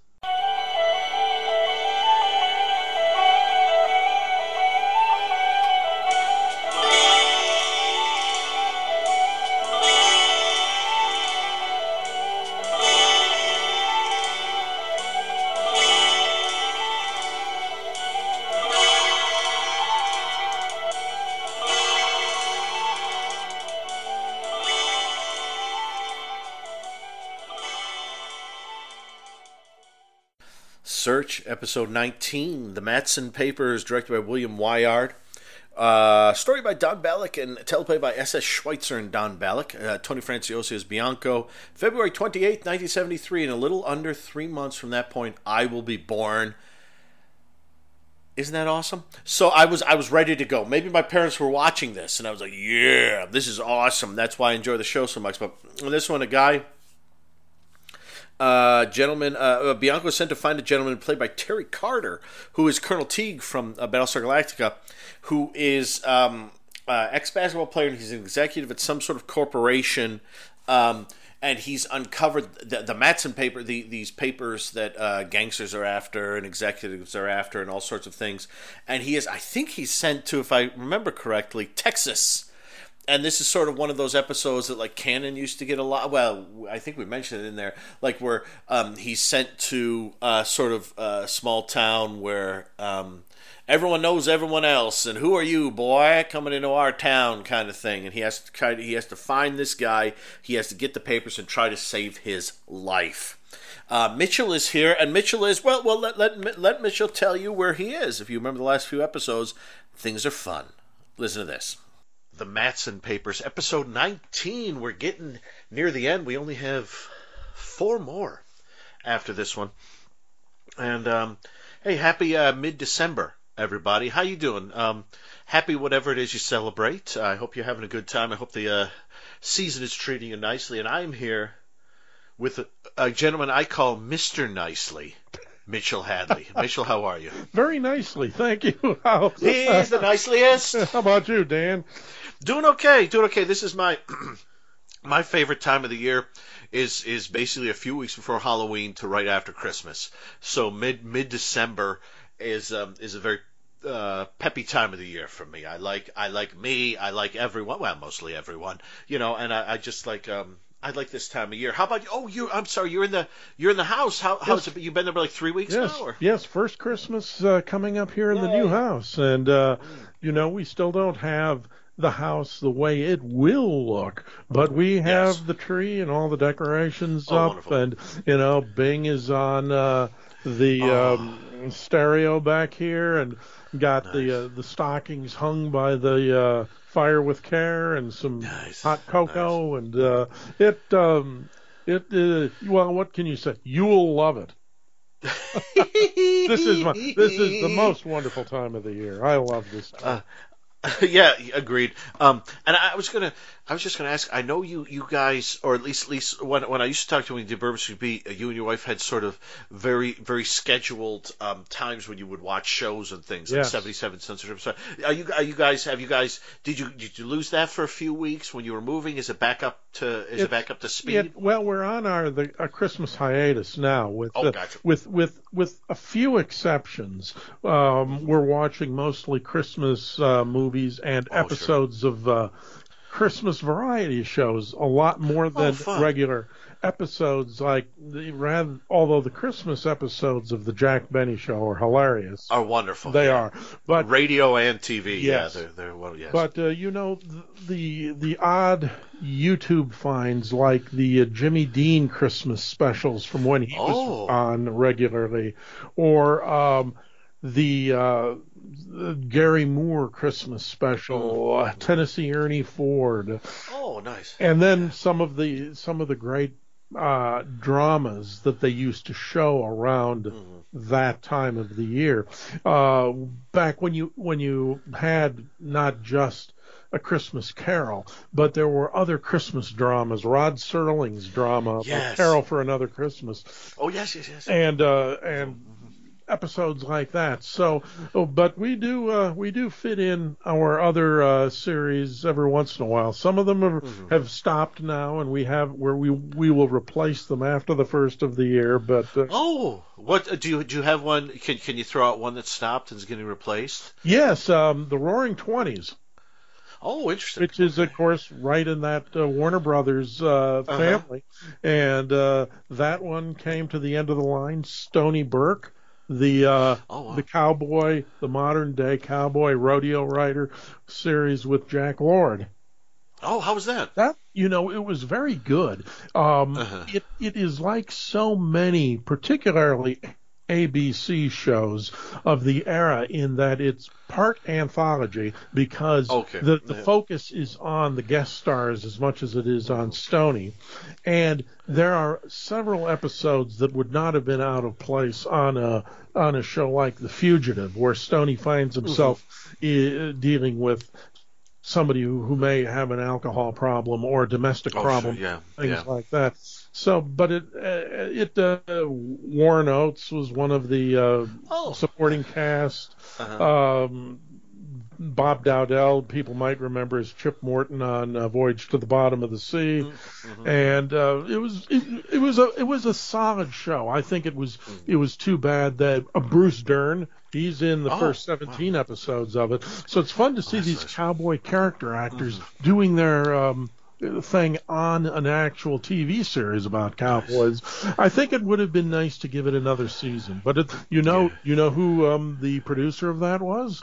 Search, episode 19. The Matson Papers, directed by William Wyatt. Uh, story by Don Balluck and teleplay by S.S. Schweitzer and Don Balluck. Uh, Tony Franciosa as Bianco. February 28, 1973. In a little under three months from that point, I will be born. Isn't that awesome? So I was I was ready to go. Maybe my parents were watching this, and I was like, "Yeah, this is awesome." That's why I enjoy the show so much. But this one, a guy uh, gentleman, uh, uh, Bianco was sent to find a gentleman played by Terry Carter, who is Colonel Teague from uh, Battlestar Galactica, who is um, uh, ex basketball player and he's an executive at some sort of corporation. Um, and he's uncovered the, the Matson paper, the, these papers that uh, gangsters are after and executives are after, and all sorts of things. And he is, I think, he's sent to, if I remember correctly, Texas and this is sort of one of those episodes that like Cannon used to get a lot. Well, I think we mentioned it in there, like where um, he's sent to uh, sort of a small town where um, everyone knows everyone else, and who are you, boy, coming into our town, kind of thing. And he has to try he has to find this guy. He has to get the papers and try to save his life. Uh, Mitchell is here, and Mitchell is well. Well, let, let let Mitchell tell you where he is. If you remember the last few episodes, things are fun. Listen to this the Matson Papers, episode 19. We're getting near the end. We only have four more after this one. And um, hey, happy uh, mid-December, everybody. How you doing? Um, happy whatever it is you celebrate. I hope you're having a good time. I hope the uh, season is treating you nicely. And I'm here with a, a gentleman I call Mister Nicely. Mitchell Hadley. Mitchell, how are you? Very nicely, thank you. How, He's the niceliest. how about you, Dan? Doing okay, doing okay. This is my my favorite time of the year is is basically a few weeks before Halloween to right after Christmas. So mid mid December is um, is a very uh, peppy time of the year for me. I like I like me. I like everyone. Well, mostly everyone. You know, and I, I just like um, I like this time of year. How about you? Oh, you. I'm sorry. You're in the you're in the house. How how's Yes. it? You've been there for like three weeks Yes, now. Or? yes. First Christmas uh, coming up here in the new house, and uh, you know we still don't have the house the way it will look, but we have Yes. the tree and all the decorations Oh, up, wonderful. and you know Bing is on uh, the Oh. um, stereo back here, and got the Nice. uh, the stockings hung by the uh, fire with care, and some Nice. hot cocoa, and uh, it um, it uh, well, what can you say? You'll love it. This is my this is the most wonderful time of the year. I love this time. yeah, agreed. Um, and I was gonna, I was just gonna ask. I know you, you guys, or at least, at least when when I used to talk to you when you did Bourbon Street Beat, uh, you and your wife had sort of very, very scheduled um, times when you would watch shows and things. Like Yes. Seventy Seven Sunset Strip. So, are you, are you guys? Have you guys? Did you did you lose that for a few weeks when you were moving? Is it back up to? Is it It's- back up to speed? Yeah, well, we're on our the our Christmas hiatus now with Oh, uh, gotcha. with with with a few exceptions. Um, we're watching mostly Christmas uh, movies and Oh, sure. episodes of uh, Christmas variety shows. A lot more than Oh, regular episodes. Like the rather, although the Christmas episodes of the Jack Benny Show are hilarious. Are wonderful. they yeah. are, but radio and TV. Yes. Yeah, they're, they're well, yes. But uh, you know th- the the odd YouTube finds like the uh, Jimmy Dean Christmas specials from when he Oh. was on regularly, or um, the, uh, the Garry Moore Christmas special, uh, Tennessee Ernie Ford, oh, nice. and then some of the some of the great uh, dramas that they used to show around Mm-hmm. that time of the year. Uh, back when you when you had not just a Christmas Carol, but there were other Christmas dramas. Rod Serling's drama, Yes. Carol for Another Christmas, Oh, yes, yes, yes. and uh, and episodes like that. So, oh, but we do uh, we do fit in our other uh, series every once in a while. Some of them have, Mm-hmm. have stopped now, and we have where we we will replace them after the first of the year. But uh, Oh, what do you do? You have one? Can can you throw out one that stopped and is getting replaced? yes, um, the Roaring Twenties, Oh, interesting. which is of course right in that uh, Warner Brothers uh, Uh-huh. family, and uh, that one came to the end of the line. Stony Burke. The uh, Oh, wow. the cowboy, the modern day cowboy rodeo rider series with Jack Lord. Oh, how was that? That you know, it was very good. Um, Uh-huh. It it is like so many, particularly ABC shows of the era in that it's part anthology because Okay, the, the yeah. focus is on the guest stars as much as it is on Stony. And there are several episodes that would not have been out of place on a on a show like The Fugitive, where Stony finds himself Mm-hmm. i- dealing with somebody who, who may have an alcohol problem or a domestic Oh, sure, problem, yeah, things yeah. like that. So, but it uh, it uh, Warren Oates was one of the uh, Oh. supporting cast. Uh-huh. Um, Bob Dowdell, people might remember as Chip Morton on uh, Voyage to the Bottom of the Sea, Mm-hmm. and uh, it was it, it was a it was a solid show. I think it was Mm. it was too bad that uh, Bruce Dern he's in the Oh, first 17 episodes of it, so it's fun to see that's these nice. Mm-hmm. cowboy character actors doing their. Um, thing on an actual TV series about cowboys. I think it would have been nice to give it another season, but it, you know, you know who um, the producer of that was?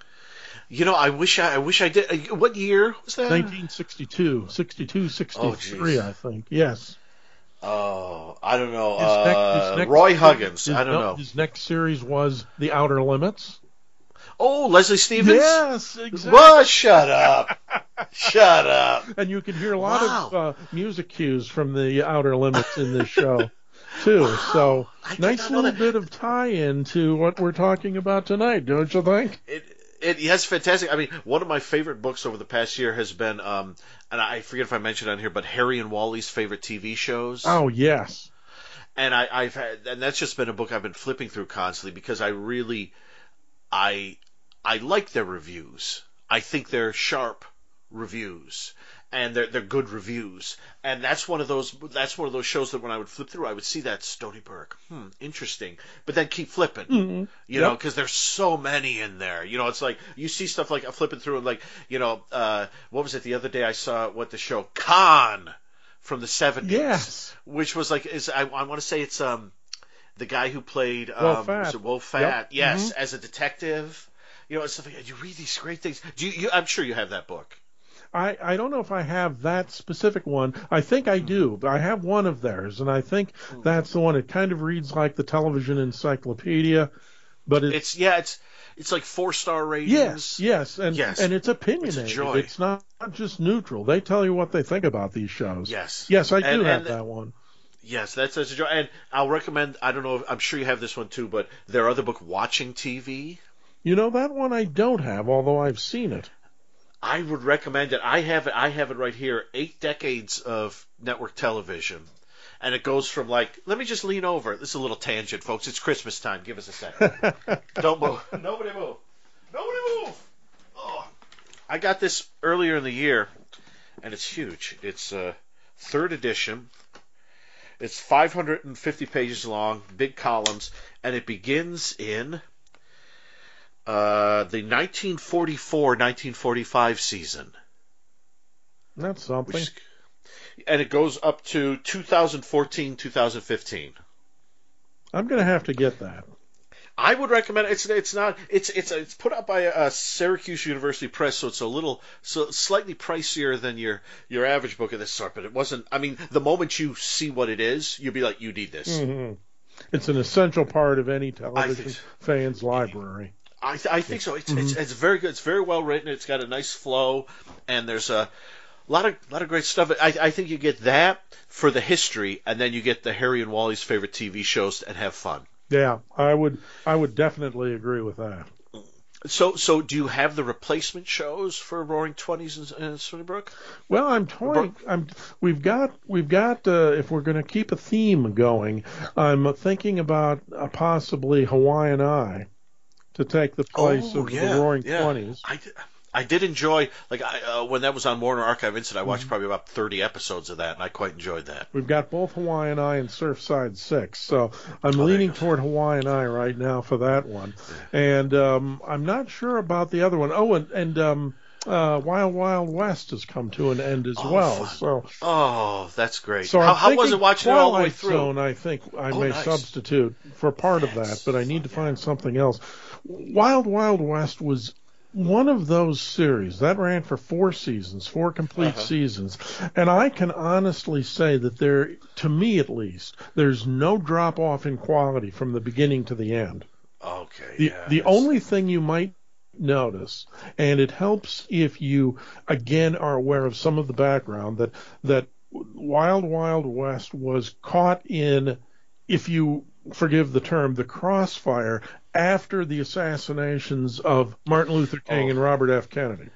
You know, I wish I, I wish I did. uh, What year was that? 1962, 62, 63, Oh. I think. Yes. Oh, I don't know. His Uh, his next Roy Huggins. his- I don't no, know. His next series was The Outer Limits. Oh, Leslie Stevens. Yes, exactly. What? Shut up. Shut up. And you can hear a lot of uh, music cues from The Outer Limits in this show, too. So, I nice little bit of tie-in to what we're talking about tonight, don't you think? It, it yes, fantastic. I mean, one of my favorite books over the past year has been, um, and I forget if I mentioned it on here, but Harry and Wally's favorite TV shows. Oh, yes. and I, I've had, and that's just been a book I've been flipping through constantly because I really, I, I like their reviews. I think they're sharp reviews, and they're they're good reviews. And that's one of those that's one of those shows that when I would flip through, I would see that Stony Burke, hmm, interesting, but then keep flipping, Mhm. you know, because there's so many in there. You know, it's like you see stuff like I'm flipping through and like, you know, uh, what was it the other day? I saw what the show Khan from the 70s Yes. which was like is I, I want to say it's um the guy who played um Wo Fat. Wo Fat Yep. yes Mhm. as a detective you know it's stuff like, you read these great things do you, you I'm sure you have that book I, I don't know if I have that specific one. I think I do. Hmm. But I have one of theirs, and I think hmm. that's the one. It kind of reads like the television encyclopedia, but it's, it's yeah it's it's like four star ratings yes, yes, and Yes. and it's opinionated. It's a joy. It's not, not just neutral. They tell you what they think about these shows. yes Yes, I do And- have and- that one. yes that's such a joy and I'll recommend I don't know if, I'm sure you have this one too but their other book Watching TV You know that one I don't have, although I've seen it. I would recommend it. I have it. I have it right here. Eight decades of network television, and it goes from like. Let me just lean over. This is a little tangent, folks. It's Christmas time. Give us a second. Don't move. Nobody move. Nobody move. Oh, I got this earlier in the year, and it's huge. It's uh, third edition. It's 550 pages long, big columns, and it begins in uh, the 1944-1945 season, That's something. which and it goes up to 2014-2015. I'm going to have to get that. I would recommend it. it's it's not it's it's it's put out by uh, Syracuse University Press, so it's a little so slightly pricier than your your average book of this sort. But it wasn't. I mean, the moment you see what it is, you'll be like, you need this. hmm It's an essential part of any television think fan's library. I, th- I think so. It's, it's it's very good. It's very well written. It's got a nice flow, and there's a lot of lot of great stuff. I I think you get that for the history, and then you get the Harry and Wally's favorite TV shows and have fun. Yeah, I would I would definitely agree with that. So so do you have the replacement shows for Roaring Twenties and, and Sunnybrook? Well, I'm. I'm. We've got. We've got. Uh, if we're going to keep a theme going, I'm thinking about uh, possibly Hawaiian Eye to take the place Oh, of yeah, the Roaring yeah. Twenties. I did, I did enjoy like I, uh, when that was on Warner Archive Instant. I Mm-hmm. watched probably about thirty episodes of that, and I quite enjoyed that. We've got both Hawaiian Eye and Surfside Six, so I'm Oh, leaning toward Hawaiian Eye right now for that one, and um, I'm not sure about the other one. Oh, and, and um, uh, Wild Wild West has come to an end as Oh, well. fun. So, Oh, that's great. so how how was it watching it all the way Twilight through? Zone, I think I Oh, may nice. substitute for part of that, but I need to find something else. Wild Wild West was one of those series that ran for four seasons, four complete Uh-huh. seasons, and I can honestly say that there, to me at least, there's no drop off in quality from the beginning to the end. Okay. The yeah, the only thing you might notice, and it helps if you again are aware of some of the background that that Wild Wild West was caught in, if you forgive the term, the crossfire after the assassinations of Martin Luther King Oh. and Robert F. Kennedy.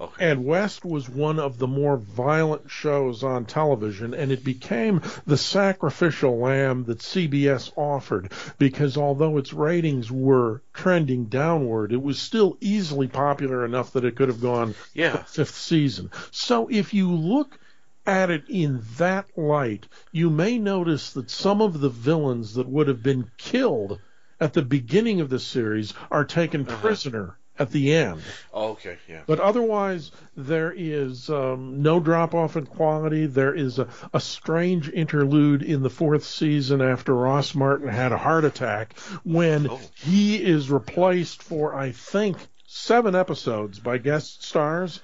Okay. And West was one of the more violent shows on television, and it became the sacrificial lamb that CBS offered because although its ratings were trending downward, it was still easily popular enough that it could have gone Yeah. fifth season. So if you look at it in that light, you may notice that some of the villains that would have been killed at the beginning of the series are taken prisoner at the end. Oh, okay. Yeah. But otherwise, there is um, no drop off in quality. There is a, a strange interlude in the fourth season after Ross Martin had a heart attack when Oh. he is replaced for, I think, seven episodes by guest stars.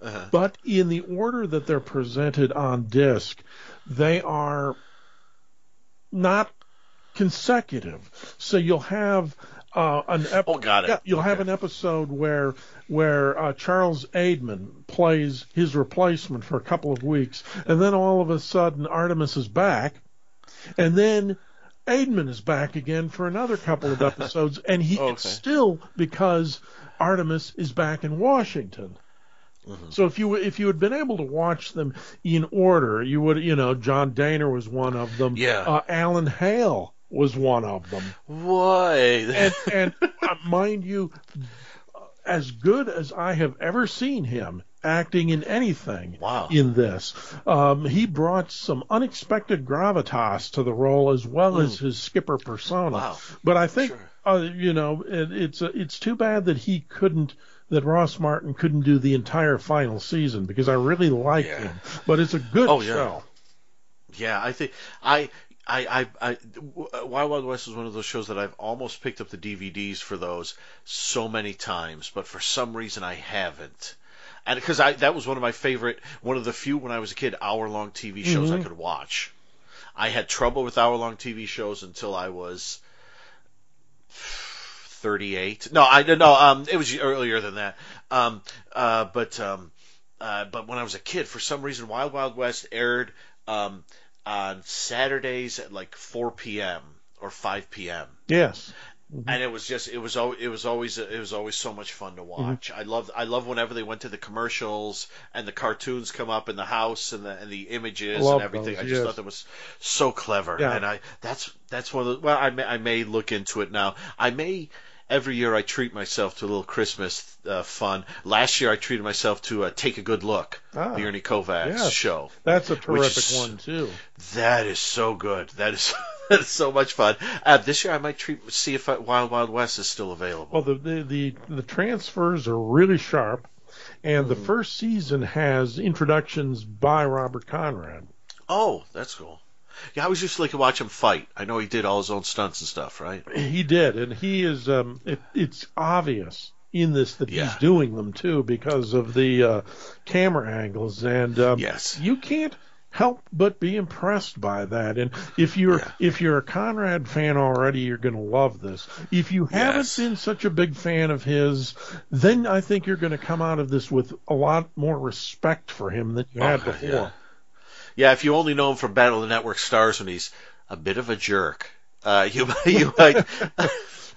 Uh-huh. But in the order that they're presented on disc, they are not consecutive. So you'll have uh, an ep- Oh, got it. you'll have an episode where where uh, Charles Aidman plays his replacement for a couple of weeks, and then all of a sudden Artemis is back, and then Aidman is back again for another couple of episodes, and he Okay. it's still because Artemis is back in Washington. Mm-hmm. So if you if you had been able to watch them in order, you would you know John Daner was one of them. Yeah. Uh, Alan Hale was one of them Why? and and uh, mind you, as good as I have ever seen him acting in anything Wow. in this, um, he brought some unexpected gravitas to the role as well as his skipper persona. Wow. But I think Sure. uh, you know it, it's uh, it's too bad that he couldn't. That Ross Martin couldn't do the entire final season because I really like Yeah. him. But it's a good Oh, yeah. show. Yeah, I think I. I, I, I, Wild Wild West is one of those shows that I've almost picked up the DVDs for those so many times, but for some reason I haven't. And because I, that was one of my favorite, one of the few when I was a kid hour long TV shows I could watch. I had trouble with hour long TV shows until I was 38. No, I no, um, it was earlier than that. Um, uh, but um, uh, but when I was a kid, for some reason, Wild Wild West aired um, on Saturdays at like 4 p.m. or 5 p.m. Yes. Mm-hmm. And it was just it was al- it was always it was always so much fun to mm-hmm. watch. I love I love whenever they went to the commercials and the cartoons come up in the house and the and the images and everything. those, I just yes. thought that was so clever. Yeah. And I that's that's one of the well I may I may look into it now. I may every year I treat myself to a little Christmas uh, fun. Last year I treated myself to uh, Take a Good Look, Ah, the Ernie Kovacs yes. show. That's a terrific is- one too. That is so good. That is that is so much fun. Uh, this year I might treat see if uh Wild Wild West is still available. Well, the the the, the transfers are really sharp, and Hmm. the first season has introductions by Robert Conrad. Oh, that's cool. Yeah, I used to like to watch him fight. I know he did all his own stunts and stuff, right? He did, and he is. Um, it, it's obvious in this that Yeah. he's doing them too because of the uh, camera angles, and um, Yes. you can't help but be impressed by that. And if you're Yeah. if you're a Conrad fan already, you're going to love this. If you haven't Yes. been such a big fan of his, then I think you're going to come out of this with a lot more respect for him than you had Okay, before. yeah. Yeah, if you only know him from Battle of the Network Stars when he's a bit of a jerk, uh, you you might.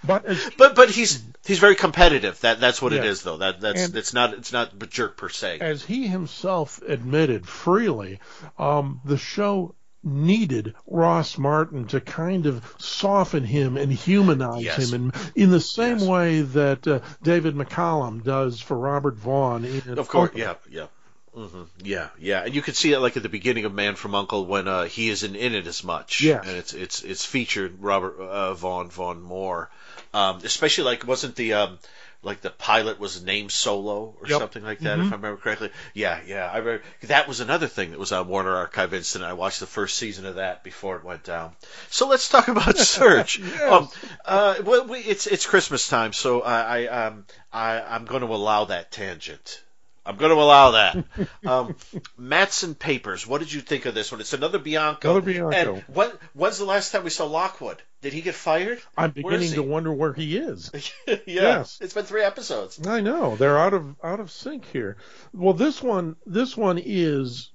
But but but he's he's very competitive. That that's what it Yeah. is, though. That that's And- it's not it's not a jerk per se. as he himself admitted freely, um, the show needed Ross Martin to kind of soften him and humanize Yes. him, and in the same Yes. way that uh, David McCallum does for Robert Vaughn. In Of course, Uncle. yeah, yeah. Hmm Yeah, yeah, and you can see it like at the beginning of Man from Uncle when uh, he isn't in it as much. Yeah, and it's it's it's featured Robert uh, Vaughn Vaughn Moore, um, especially like wasn't the um, like the pilot was named Solo or Yep. something like that, Mhm. if I remember correctly. Yeah, yeah. I remember, that was another thing that was on Warner Archive Instant. I watched the first season of that before it went down. So let's talk about Search. Yes. um, uh, well, we, it's it's Christmas time, so I, I um I I'm going to allow that tangent. I'm going to allow that. Um, Matson Papers. What did you think of this one? It's another Bianco. Another Bianco. And what? When's the last time we saw Lockwood? Did he get fired? I'm beginning to wonder where he is. yeah. Yes. It's been three episodes. I know they're out of out of sync here. Well, this one this one is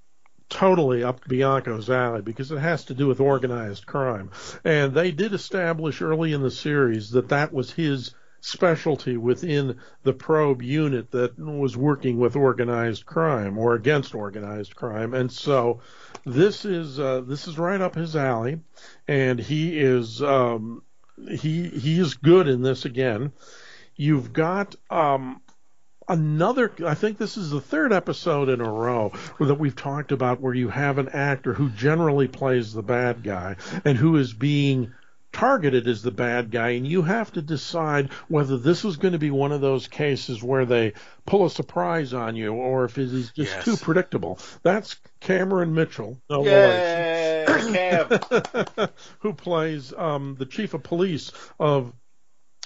totally up Bianco's alley because it has to do with organized crime, and they did establish early in the series that that was his specialty within the probe unit that was working with organized crime or against organized crime, and so this is uh, this is right up his alley, and he is um, he he is good in this again. You've got um, another. I think this is the third episode in a row that we've talked about where you have an actor who generally plays the bad guy and who is being targeted as the bad guy, and you have to decide whether this is going to be one of those cases where they pull a surprise on you, or if it is just Yes. too predictable. That's Cameron Mitchell. No relation Yay, Cam. who plays um, the chief of police of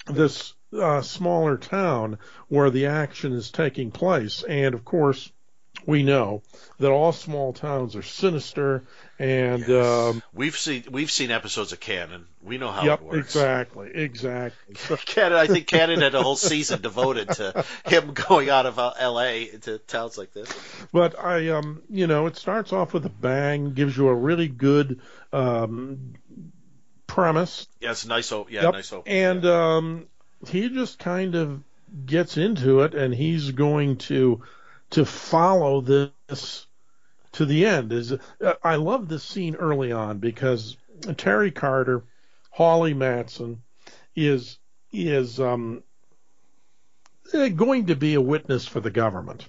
this uh, smaller town where the action is taking place. And of course, we know that all small towns are sinister and. Um, we've seen we've seen episodes of Cannon. We know how Yep, it works. exactly, exactly. Cannon, I think Cannon had a whole season devoted to him going out of uh, L.A. into towns like this. but I, um, you know, it starts off with a bang, gives you a really good um, premise, Yeah, it's nice. o- Yeah, Yep. nice open. And um, he just kind of gets into it, and he's going to to follow this to the end. Is uh, I love this scene early on because Terry Carter, Hawley Matson, is is um, eh, going to be a witness for the government,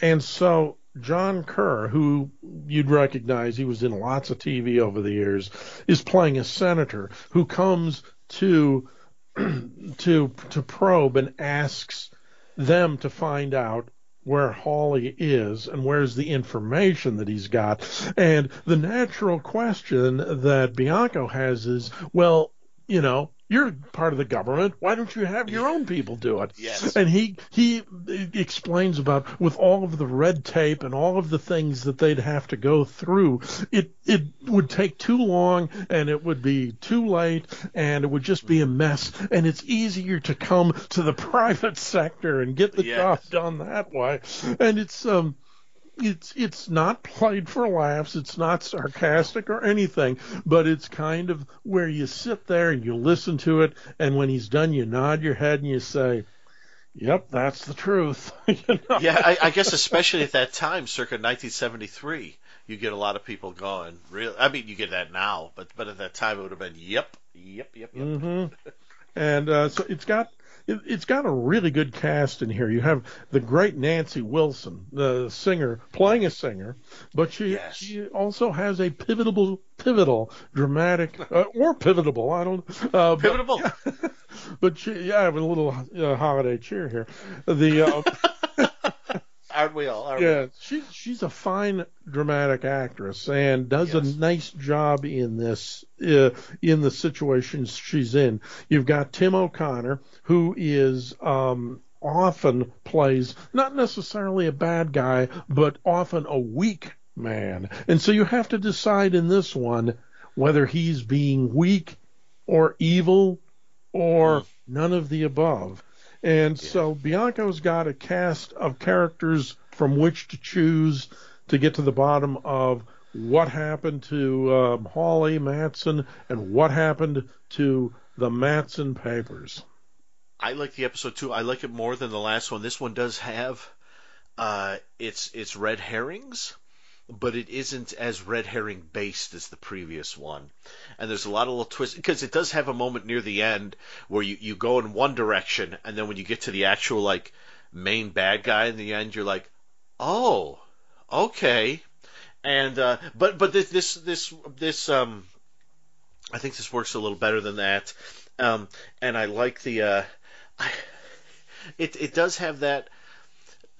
and so. John Kerr, who you'd recognize, he was in lots of TV over the years, is playing a senator who comes to to to probe and asks them to find out where Hawley is and where's the information that he's got. And the natural question that Bianco has is, well, you know, you're part of the government. Why don't you have your own people do it? Yes. And he he explains about with all of the red tape and all of the things that they'd have to go through, it it would take too long and it would be too late and it would just be a mess. And it's easier to come to the private sector and get the Yes. job done that way. And it's um it's it's not played for laughs. It's not sarcastic or anything, but it's kind of where you sit there and you listen to it, and when he's done, you nod your head and you say, "Yep, that's the truth." you know? yeah, I, I guess especially at that time, circa 1973, you get a lot of people going. Real, I mean, you get that now, but but at that time it would have been yep, yep, yep, yep. mm-hmm. And uh, so it's got it, it's got a really good cast in here. You have the great Nancy Wilson, the singer, playing a singer, but she Yes. she also has a pivotal pivotal dramatic uh, or pivotable. I don't uh, but- Pivotal. but she, yeah, I have a little uh, holiday cheer here. The uh, Aren't we all? Aren't yeah, she she's a fine dramatic actress and does Yes. a nice job in this uh, in the situations she's in. You've got Tim O'Connor who is um often plays not necessarily a bad guy but often a weak man. And so you have to decide in this one whether he's being weak or evil or none of the above. And so Bianco's got a cast of characters from which to choose to get to the bottom of what happened to um, Hawley Matson and what happened to the Matson papers. I like the episode too. I like it more than the last one. This one does have uh, its its red herrings, but it isn't as red herring based as the previous one. And there's a lot of little twists because it does have a moment near the end where you, you go in one direction, and then when you get to the actual like main bad guy in the end, you're like, oh, okay. And uh, but but this this this this um, I think this works a little better than that. Um, and I like the uh, I, it it does have that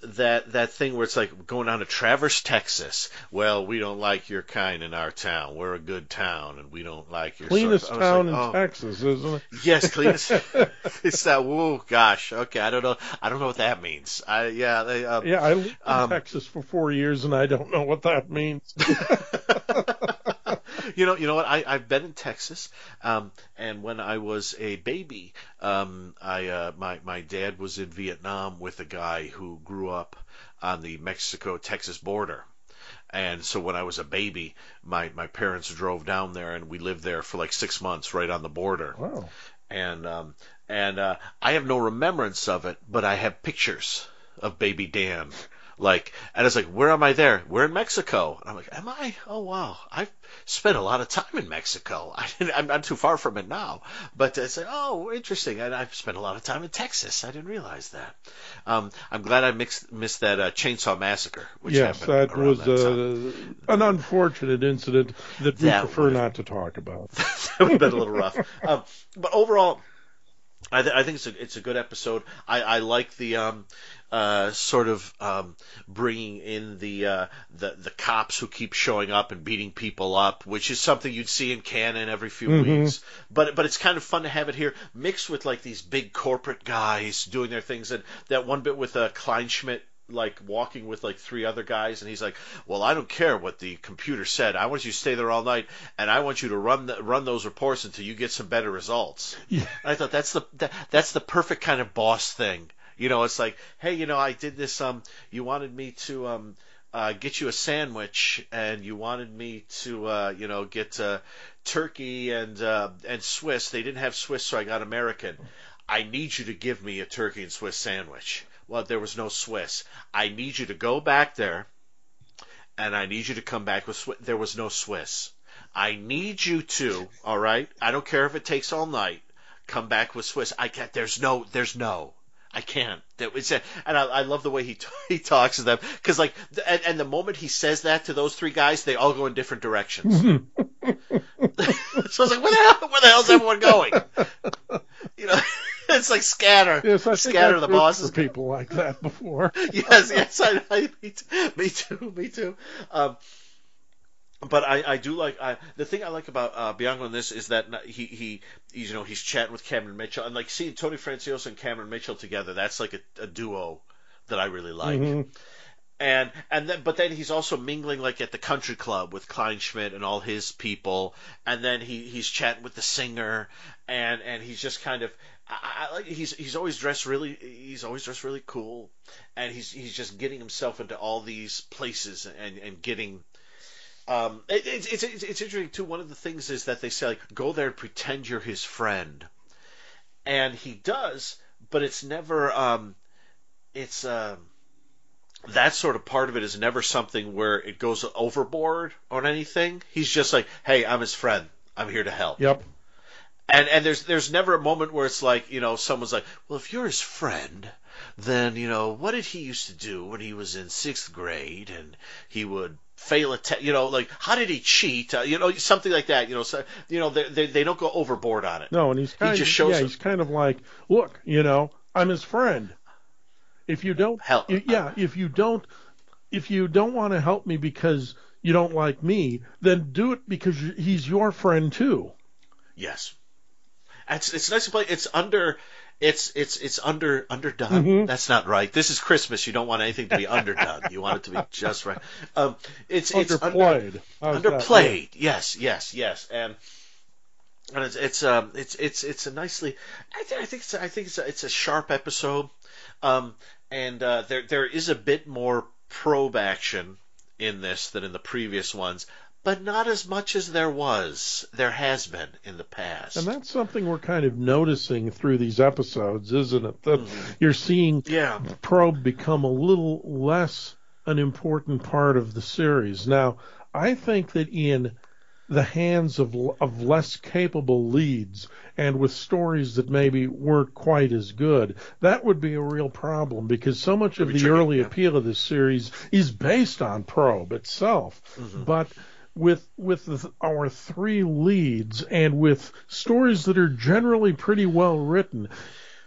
that that thing where it's like going down to Traverse, Texas. Well, we don't like your kind in our town. We're a good town, and we don't like your cleanest sort of, town like, in oh, Texas, isn't it? Yes, cleanest. it's that. Whoa, gosh. Okay, I don't know. I don't know what that means. I yeah. They, um, Yeah, I lived in Um, Texas for four years, and I don't know what that means. you know, you know what? I I've been in Texas, um, and when I was a baby, um, I uh, my my dad was in Vietnam with a guy who grew up on the Mexico-Texas border. And so when I was a baby, my, my parents drove down there and we lived there for like six months right on the border. Wow. And um, and uh, I have no remembrance of it, but I have pictures of baby Dan. Like, and it's like, where am I there? We're in Mexico. And I'm like, am I? Oh wow, I've spent a lot of time in Mexico. I didn't, I'm not too far from it now, but it's like, oh, interesting. And I've spent a lot of time in Texas. I didn't realize that. Um, I'm glad I mixed, missed that uh, Chainsaw Massacre, which yes, happened that was that uh, an unfortunate incident that we That prefer would've- not to talk about. that would have been a little rough. Um, but overall, I, th- I think it's a it's a good episode. I, I like the um, uh, sort of um, bringing in the uh, the the cops who keep showing up and beating people up, which is something you'd see in Cannon every few Mhm. weeks. But but it's kind of fun to have it here mixed with like these big corporate guys doing their things, and that one bit with uh, Kleinschmidt like walking with like three other guys and he's like well i don't care what the computer said i want you to stay there all night and i want you to run the, run those reports until you get some better results Yeah. i thought that's the that, that's the perfect kind of boss thing you know it's like hey you know i did this um you wanted me to um uh, get you a sandwich, and you wanted me to, uh, you know, get uh, turkey and uh, and Swiss. They didn't have Swiss, so I got American. I need you to give me a turkey and Swiss sandwich. Well, there was no Swiss. I need you to go back there, and I need you to come back with Swiss. There was no Swiss. I need you to, all right. I don't care if it takes all night. Come back with Swiss. I can't. There's no. There's no. I can't. That was. And I, I love the way he t- he talks to them because like, and, and the moment he says that to those three guys, they all go in different directions. so I was like, where the hell? Where the hell's everyone going? You know, it's like scatter. Yes, I scatter the bosses. people like that before. yes, yes, I, I me, too, me too, me too. Um, but I, I do like I, the thing I like about uh, Bianco in this is that he, he he's you know he's chatting with Cameron Mitchell and like seeing Tony Franciosa and Cameron Mitchell together that's like a, a duo that I really like Mhm. and and then but then he's also mingling like at the country club with Kleinschmidt and all his people, and then he he's chatting with the singer, and and he's just kind of I, I like he's he's always dressed really he's always dressed really cool, and he's he's just getting himself into all these places and and getting. Um, it, it's, it's it's it's interesting too. One of the things is that they say like go there and pretend you're his friend, and he does, but it's never um, it's um that sort of part of it is never something where it goes overboard on anything. He's just like, "Hey, I'm his friend. I'm here to help." Yep. And and there's there's never a moment where it's like, you know, someone's like, "Well, if you're his friend, then, you know, what did he used to do when he was in 6th grade and he would fail a test, you know, like how did he cheat? Uh, you know, something like that, you know, so, you know, they, they they don't go overboard on it. No, and he's kind just of shows yeah, him. he's kind of like, look, you know, I'm his friend. If you don't, Help. yeah, if you don't, if you don't want to help me because you don't like me, then do it because he's your friend too. Yes. It's it's nice to play. It's under. It's it's it's under underdone. Mhm. That's not right. This is Christmas. You don't want anything to be underdone. You want it to be just right. Um, it's it's under, Underplayed. That? underplayed. Yes, yes, yes, and and it's it's um it's it's it's a nicely. I, th- I think it's I think it's a, it's a sharp episode, um, and uh, there there is a bit more probe action in this than in the previous ones, but not as much as there was there has been in the past. And that's something we're kind of noticing through these episodes, isn't it? That Mhm. you're seeing yeah, probe become a little less an important part of the series. Now, I think that in the hands of of less capable leads and with stories that maybe weren't quite as good, that would be a real problem because so much of the tricky, early yeah. appeal of this series is based on probe itself. Mhm. But with with the, our three leads and with stories that are generally pretty well written,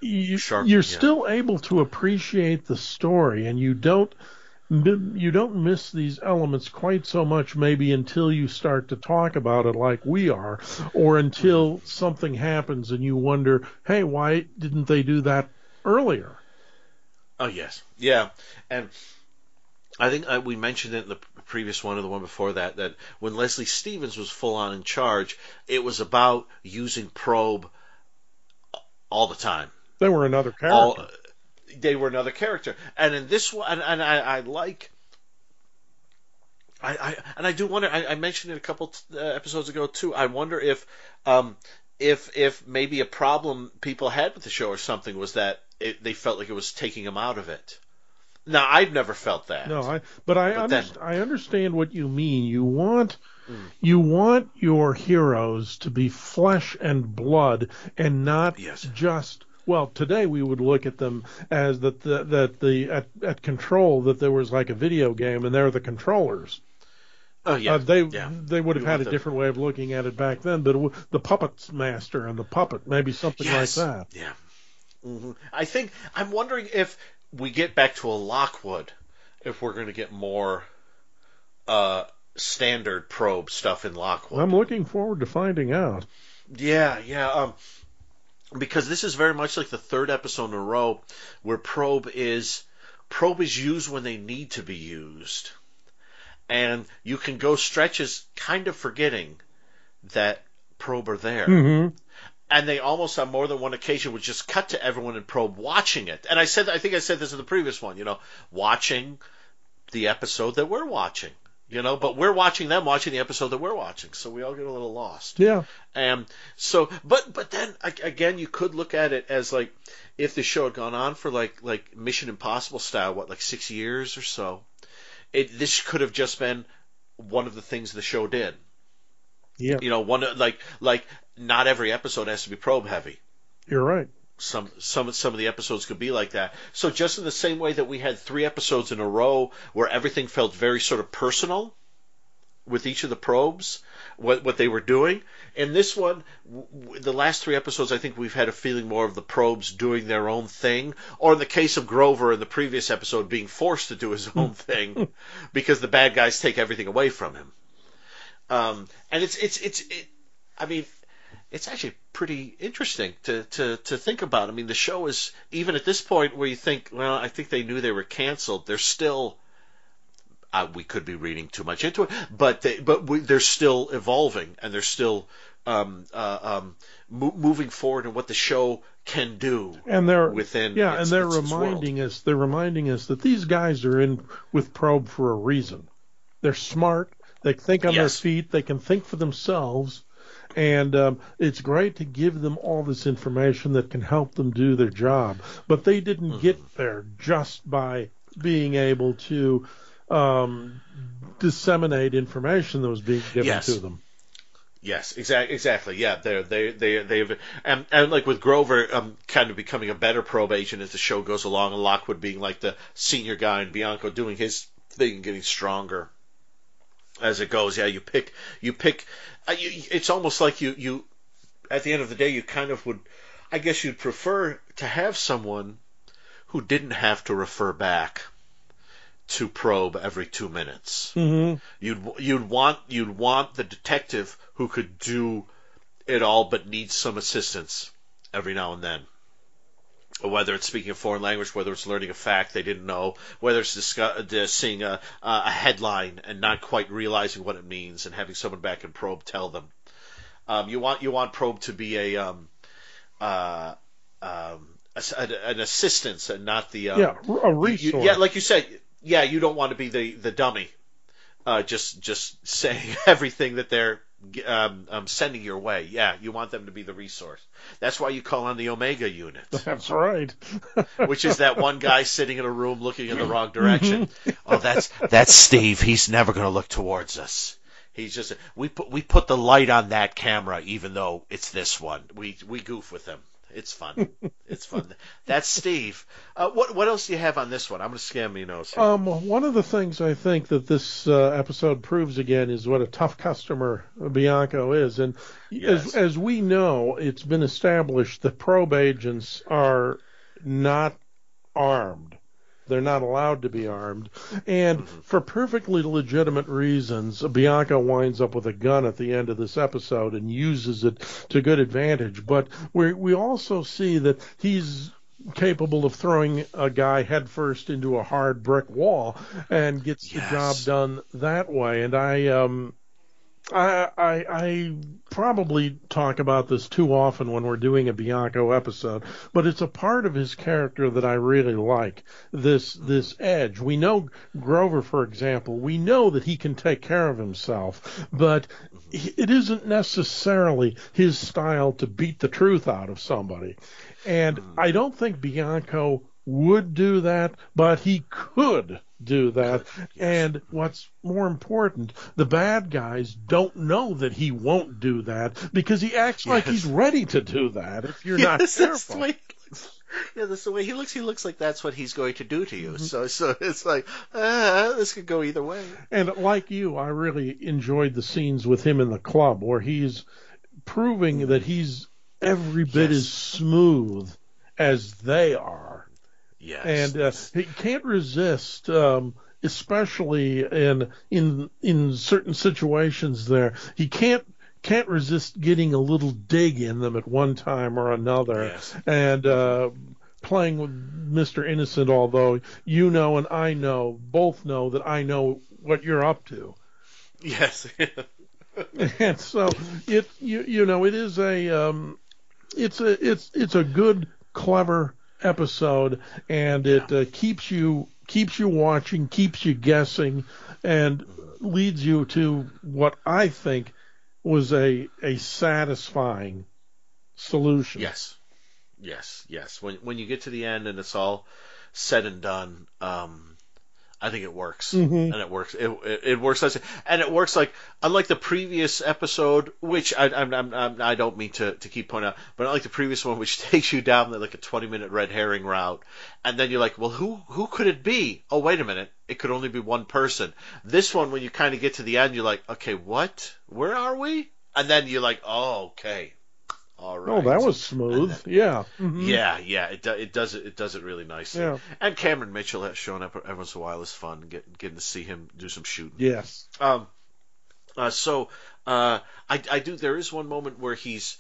you, you're yeah. still able to appreciate the story, and you don't you don't miss these elements quite so much maybe until you start to talk about it like we are, or until Mm-hmm. something happens and you wonder, hey, why didn't they do that earlier? Oh yes, yeah, and I think uh, we mentioned it in the previous one or the one before that that when Leslie Stevens was full on in charge, it was about using probe all the time. They were another character. All they were another character, and in this one, and, and I, I like. I, I and I do wonder. I, I mentioned it a couple uh, episodes ago too. I wonder if, um, if if maybe a problem people had with the show or something was that it, they felt like it was taking them out of it. Now I've never felt that. No, I but I But underst- then- I understand what you mean. You want Mm. you want your heroes to be flesh and blood and not Yes. just well today we would look at them as that the, that the at, at control that there was like a video game and they're the controllers. Oh yeah. Uh, they yeah. they would have had a different way of looking at it back then, but w- the puppets master and the puppet maybe something Yes. like that. Yeah. hmm I think I'm wondering if we get back to a Lockwood, if we're going to get more uh, standard probe stuff in Lockwood. I'm looking forward to finding out. Yeah, yeah. Um, because this is very much like the third episode in a row where probe is probe is used when they need to be used, and you can go stretches kind of forgetting that probe are there. Mm-hmm. And they almost on more than one occasion would just cut to everyone in probe watching it. And I said, I think I said this in the previous one, you know, watching the episode that we're watching, you know, but we're watching them watching the episode that we're watching, so we all get a little lost. Yeah. And so, but but then again, you could look at it as like if the show had gone on for like like Mission Impossible style, what like six years or so, it this could have just been one of the things the show did. Yeah. You know, one like like not every episode has to be probe heavy You're right. some some some of the episodes could be like that. So just in the same way that we had three episodes in a row where everything felt very sort of personal with each of the probes, what what they were doing. and this one, w- the last three episodes, I think we've had a feeling more of the probes doing their own thing, or in the case of Grover in the previous episode, being forced to do his own thing because the bad guys take everything away from him. Um, and it's it's it's it, I mean, it's actually pretty interesting to, to, to think about. I mean, the show is even at this point where you think, well, I think they knew they were canceled. They're still. Uh, we could be reading too much into it, but they, but we, they're still evolving and they're still um, uh, um, mo- moving forward in what the show can do And they're within. yeah, its- and they're its- its reminding us they're reminding us that these guys are in with probe for a reason. They're smart. They think on their feet. They can think for themselves. And um, it's great to give them all this information that can help them do their job. But they didn't Mm-hmm. get there just by being able to um, disseminate information that was being given Yes. to them. Yes, exactly. Exactly. Yeah, they're they they they've and and like with Grover, um, kind of becoming a better probe agent as the show goes along, and Lockwood being like the senior guy, and Bianco doing his thing and getting stronger as it goes. Yeah, you pick you pick. Uh, you, it's almost like you you at the end of the day, you kind of would. I guess you'd prefer to have someone who didn't have to refer back to probe every two minutes. hmm You'd you'd want you'd want the detective who could do it all but needs some assistance every now and then. Whether it's speaking a foreign language, whether it's learning a fact they didn't know, whether it's discuss, uh, seeing a, a headline and not quite realizing what it means, and having someone back in probe tell them. Um, you want you want probe to be a um, uh, um, a, an assistance and not the um, Yeah, a resource. you- yeah, like you said, yeah, you don't want to be the the dummy, uh, just just saying everything that they're um, um, sending your way. Yeah, you want them to be the resource. That's why you call on the Omega unit, That's right. which is that one guy sitting in a room looking in the wrong direction. oh, that's that's Steve. He's never going to look towards us. He's just we put we put the light on that camera, even though it's this one. We we goof with him. It's fun. it's fun. That's Steve. Uh, what what else do you have on this one? I'm going to scan notes. Here. Um, one of the things I think that this uh, episode proves again is what a tough customer Bianco is, and Yes. as as we know, it's been established that probe agents are not armed. They're not allowed to be armed. And for perfectly legitimate reasons, Bianco winds up with a gun at the end of this episode and uses it to good advantage. But we we also see that he's capable of throwing a guy headfirst into a hard brick wall and gets the job done that way. And I um I, I I probably talk about this too often when we're doing a Bianco episode, but it's a part of his character that I really like. This this edge. We know Grover, for example. We know that he can take care of himself, but it isn't necessarily his style to beat the truth out of somebody. And hmm. I don't think Bianco would do that, but he could do that. And what's more important, the bad guys don't know that he won't do that because he acts like he's ready to do that if you're not yes, the careful. looks. Yeah, that's the way he looks. He looks like that's what he's going to do to Mm-hmm. you. So, so it's like, ah, this could go either way. And like you, I really enjoyed the scenes with him in the club where he's proving that he's every bit Yes. as smooth as they are. Yes. and uh, he can't resist, um, especially in in in certain situations. There, he can't can't resist getting a little dig in them at one time or another, Yes. and uh, playing with Mister Innocent. Although you know and I know, both know that I know what you're up to. yes. and so it you you know it is a um it's a it's it's a good clever episode and it uh, keeps you keeps you watching keeps you guessing and leads you to what I think was a a satisfying solution yes. Yes. Yes. When when you get to the end and it's all said and done, um, I think it works, Mhm. and it works. It, it, it works, as- and it works like unlike the previous episode, which I I'm, I'm, I'm, I don't mean to, to keep pointing out, but unlike the previous one, which takes you down like a 20 minute red herring route, and then you're like, well, who who could it be? Oh, wait a minute, it could only be one person. This one, when you kind of get to the end, you're like, okay, what? Where are we? And then you're like, oh, okay, all right. oh that was smooth yeah Mhm. Yeah, yeah, it do, it does it it does it really nicely. Yeah. And Cameron Mitchell has shown up every once in a while is fun. Getting getting to see him do some shooting. yes Um, uh, so uh, I I do. There is one moment where he's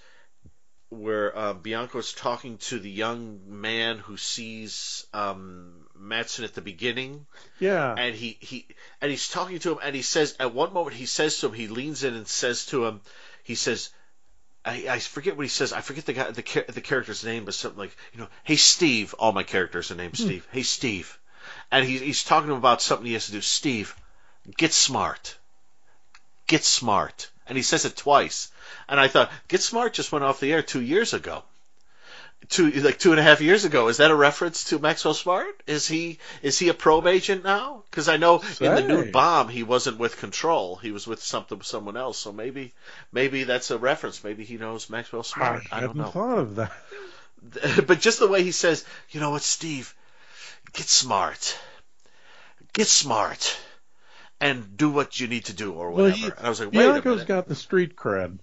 where uh, Bianco's talking to the young man who sees um, Matson at the beginning, yeah and he, he and he's talking to him, and he says at one moment he says to him, he leans in and says to him, he says. I, I forget what he says. I forget the guy, the the character's name, but something like you know, "Hey Steve." All my characters are named hmm. Steve. Hey Steve, and he's he's talking to him about something he has to do. Steve, get smart. Get smart. And he says it twice. And I thought, Get Smart just went off the air two years ago. Two like two and a half years ago. Is that a reference to Maxwell Smart? Is he is he a probe agent now? Because I know in the Say. nude bomb he wasn't with Control. He was with something someone else. So maybe maybe that's a reference. Maybe he knows Maxwell Smart. I, don't hadn't know. thought of that but just the way he says, you know what, Steve, get smart, get smart, and do what you need to do or Well, whatever. he- and I was like, wait a Bianco's minute. got the street cred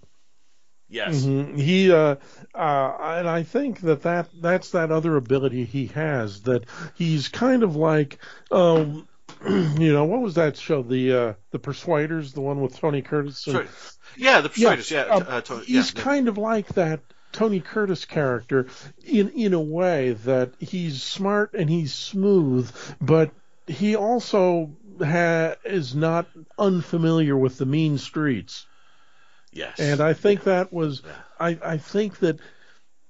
yes, Mhm. He uh, uh, and I think that, that that's that other ability he has that he's kind of like um, you know what was that show the uh, the Persuaders the one with Tony Curtis and, Sorry. yeah, the Yeah, Persuaders, yeah, um, uh, Tony, he's yeah, kind of like that Tony Curtis character in in a way that he's smart and he's smooth, but he also ha- is not unfamiliar with the mean streets. Yes, And I think that was, Yeah. I, I think that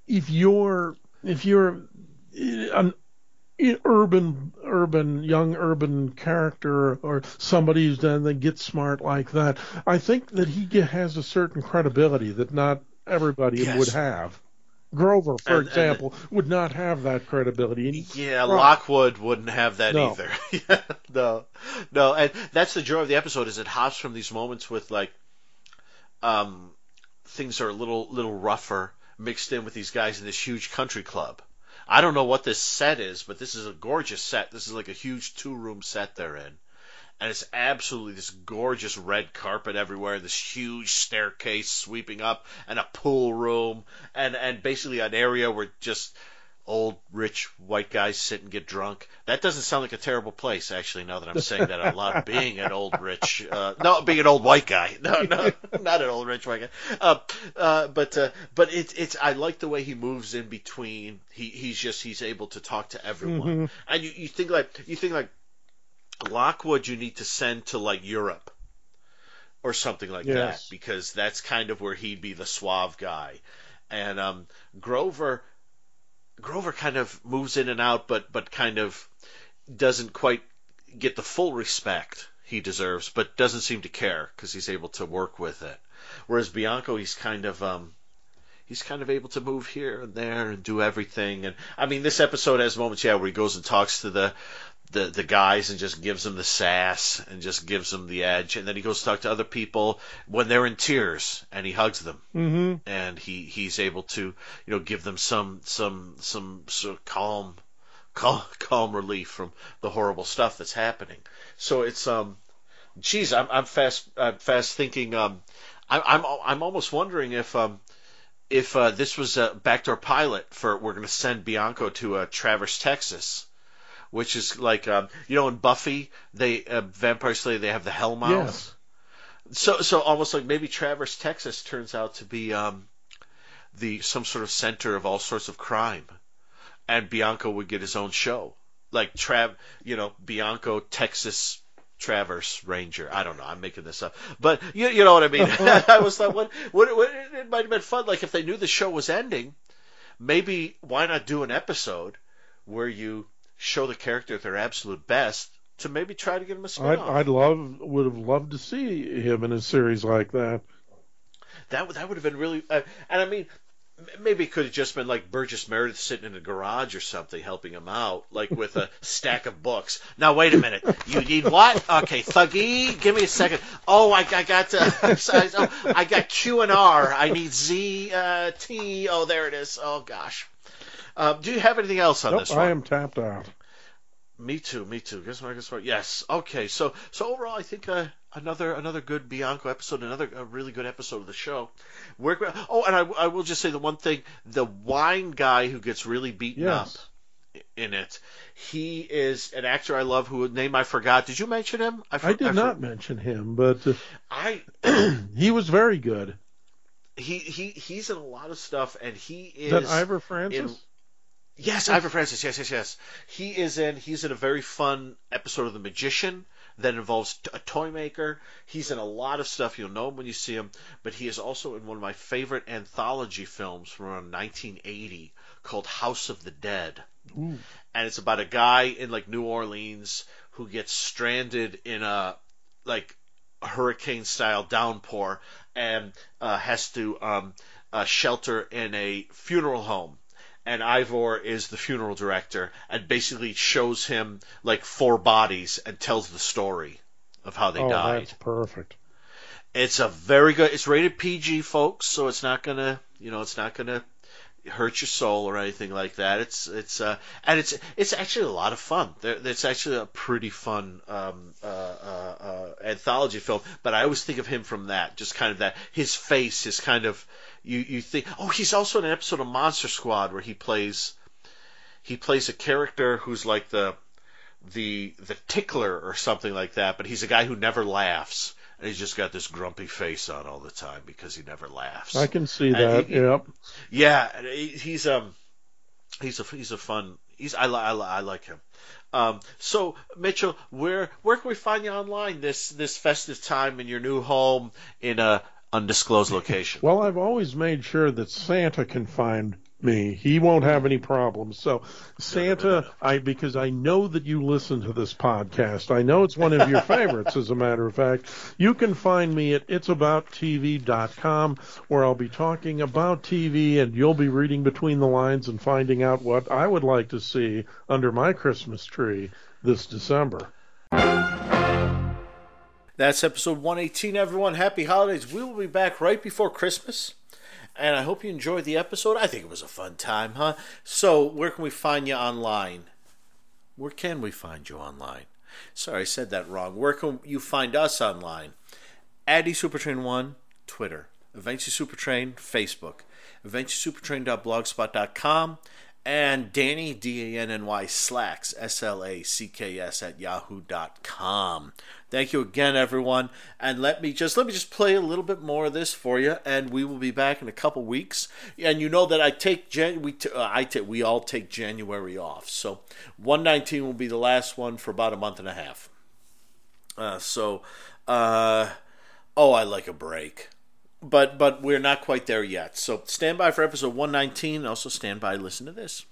if you're, if you're an urban, urban, young urban character or somebody who's done that gets smart like that, I think that he has a certain credibility that not everybody Yes. would have. Grover, for And- and- example, would not have that credibility. And Yeah, Right. Lockwood wouldn't have that No. either. yeah, no, no, and that's the joy of the episode is it hops from these moments with like, um, things are a little little rougher, mixed in with these guys in this huge country club. I don't know what this set is, but this is a gorgeous set. This is like a huge two room set they're in. And it's absolutely this gorgeous red carpet everywhere, this huge staircase sweeping up, and a pool room, and, and basically an area where just old rich white guys sit and get drunk. That doesn't sound like a terrible place, actually. Now that I'm saying that out loud, being an old rich, uh, no, being an old white guy, no, no, not an old rich white guy. Uh, uh, but uh, but it's it's I like the way he moves in between. He he's just he's able to talk to everyone, mm-hmm. and you you think like you think like Lockwood, you need to send to like Europe or something like yes. that because that's kind of where he'd be the suave guy, and um, Grover Grover kind of moves in and out, but but kind of doesn't quite get the full respect he deserves, but doesn't seem to care because he's able to work with it. Whereas Bianco, he's kind of um, he's kind of able to move here and there and do everything. And I mean, this episode has moments, yeah, where he goes and talks to the the the guys and just gives them the sass and just gives them the edge. And then he goes to talk to other people when they're in tears and he hugs them. Mm-hmm. and he he's able to you know give them some some some sort of calm calm calm relief from the horrible stuff that's happening. So it's um geez i'm i'm fast i'm fast thinking um I, i'm i'm almost wondering if um if uh, this was a backdoor pilot for we're going to send Bianco to uh, Traverse, Texas, which is like um, you know in Buffy they uh, Vampire Slayer they have the Hellmouth. Yes. So so almost like maybe Traverse, Texas turns out to be um, the some sort of center of all sorts of crime, and Bianco would get his own show like Trav, you know Bianco Texas Traverse Ranger. I don't know. I'm making this up, but you, you know what I mean. I was like, what, what, what, it might have been fun. Like if they knew the show was ending, maybe why not do an episode where you show the character at their absolute best to maybe try to get him a spin I'd, I'd love would have loved to see him in a series like that. That that would have been really, uh, and I mean, maybe it could have just been like Burgess Meredith sitting in a garage or something helping him out, like with a stack of books. Now wait a minute, you need what? Okay, Thuggy, give me a second. Oh, I, I got uh, oh, I got Q and R. I need Z uh, T. Oh, there it is. Oh gosh. Uh, do you have anything else on nope, this one? I am tapped out. Me too. Me too. Guess what? Guess what? Yes. Okay. So so overall, I think uh, another another good Bianco episode, another a really good episode of the show. Oh, and I, I will just say the one thing: the wine guy who gets really beaten yes. up in it. He is an actor I love who name I forgot. Did you mention him? I, for, I did I not mention him, but uh, I he was very good. He he he's in a lot of stuff, and he is that Ivor Francis. In, Yes, Ivor Francis. Yes, yes, yes. He is in. He's in a very fun episode of The Magician that involves a toy maker. He's in a lot of stuff. You'll know him when you see him. But he is also in one of my favorite anthology films from around 1980 called House of the Dead. Ooh. And it's about a guy in like New Orleans who gets stranded in a like hurricane style downpour and uh, has to um, uh, shelter in a funeral home and Ivor is the funeral director and basically shows him like four bodies and tells the story of how they oh, died. That's perfect. It's a very good. It's rated PG, folks, so it's not gonna, you know, it's not gonna hurt your soul or anything like that. It's it's uh, and it's it's actually a lot of fun. It's actually a pretty fun um, uh, uh, uh, anthology film. But I always think of him from that, just kind of that his face, his kind of you you think oh he's also in an episode of Monster Squad where he plays he plays a character who's like the the the tickler or something like that, but he's a guy who never laughs. And he's just got this grumpy face on all the time because he never laughs. I can see that. He, yep. Yeah, he's um, he's a he's a fun. He's I, I, I like him. Um, so Mitchell, where where can we find you online this this festive time in your new home in a undisclosed location? Well, I've always made sure that Santa can find me. He won't have any problems. So, Santa, I because I know that you listen to this podcast. I know it's one of your favorites, as a matter of fact. You can find me at itsabouttv.com, where I'll be talking about TV, and you'll be reading between the lines and finding out what I would like to see under my Christmas tree this December. That's episode 118, everyone. Happy holidays. We will be back right before Christmas and I hope you enjoyed the episode. I think it was a fun time, huh? So, where can we find you online? Where can we find you online? Sorry, I said that wrong. Where can you find us online? Addy Supertrain1, Twitter. Eventually Supertrain, Facebook. EventuallySupertrain.blogspot.com and Danny D A N N Y Slacks S L A C K S at yahoo.com. Thank you again, everyone. And let me just let me just play a little bit more of this for you, and we will be back in a couple weeks. And you know that I take Jan we t- uh, I take we all take January off, so 119 will be the last one for about a month and a half. Uh, so, uh, oh, I like a break but but we're not quite there yet. So stand by for episode 119 and also stand by listen to this.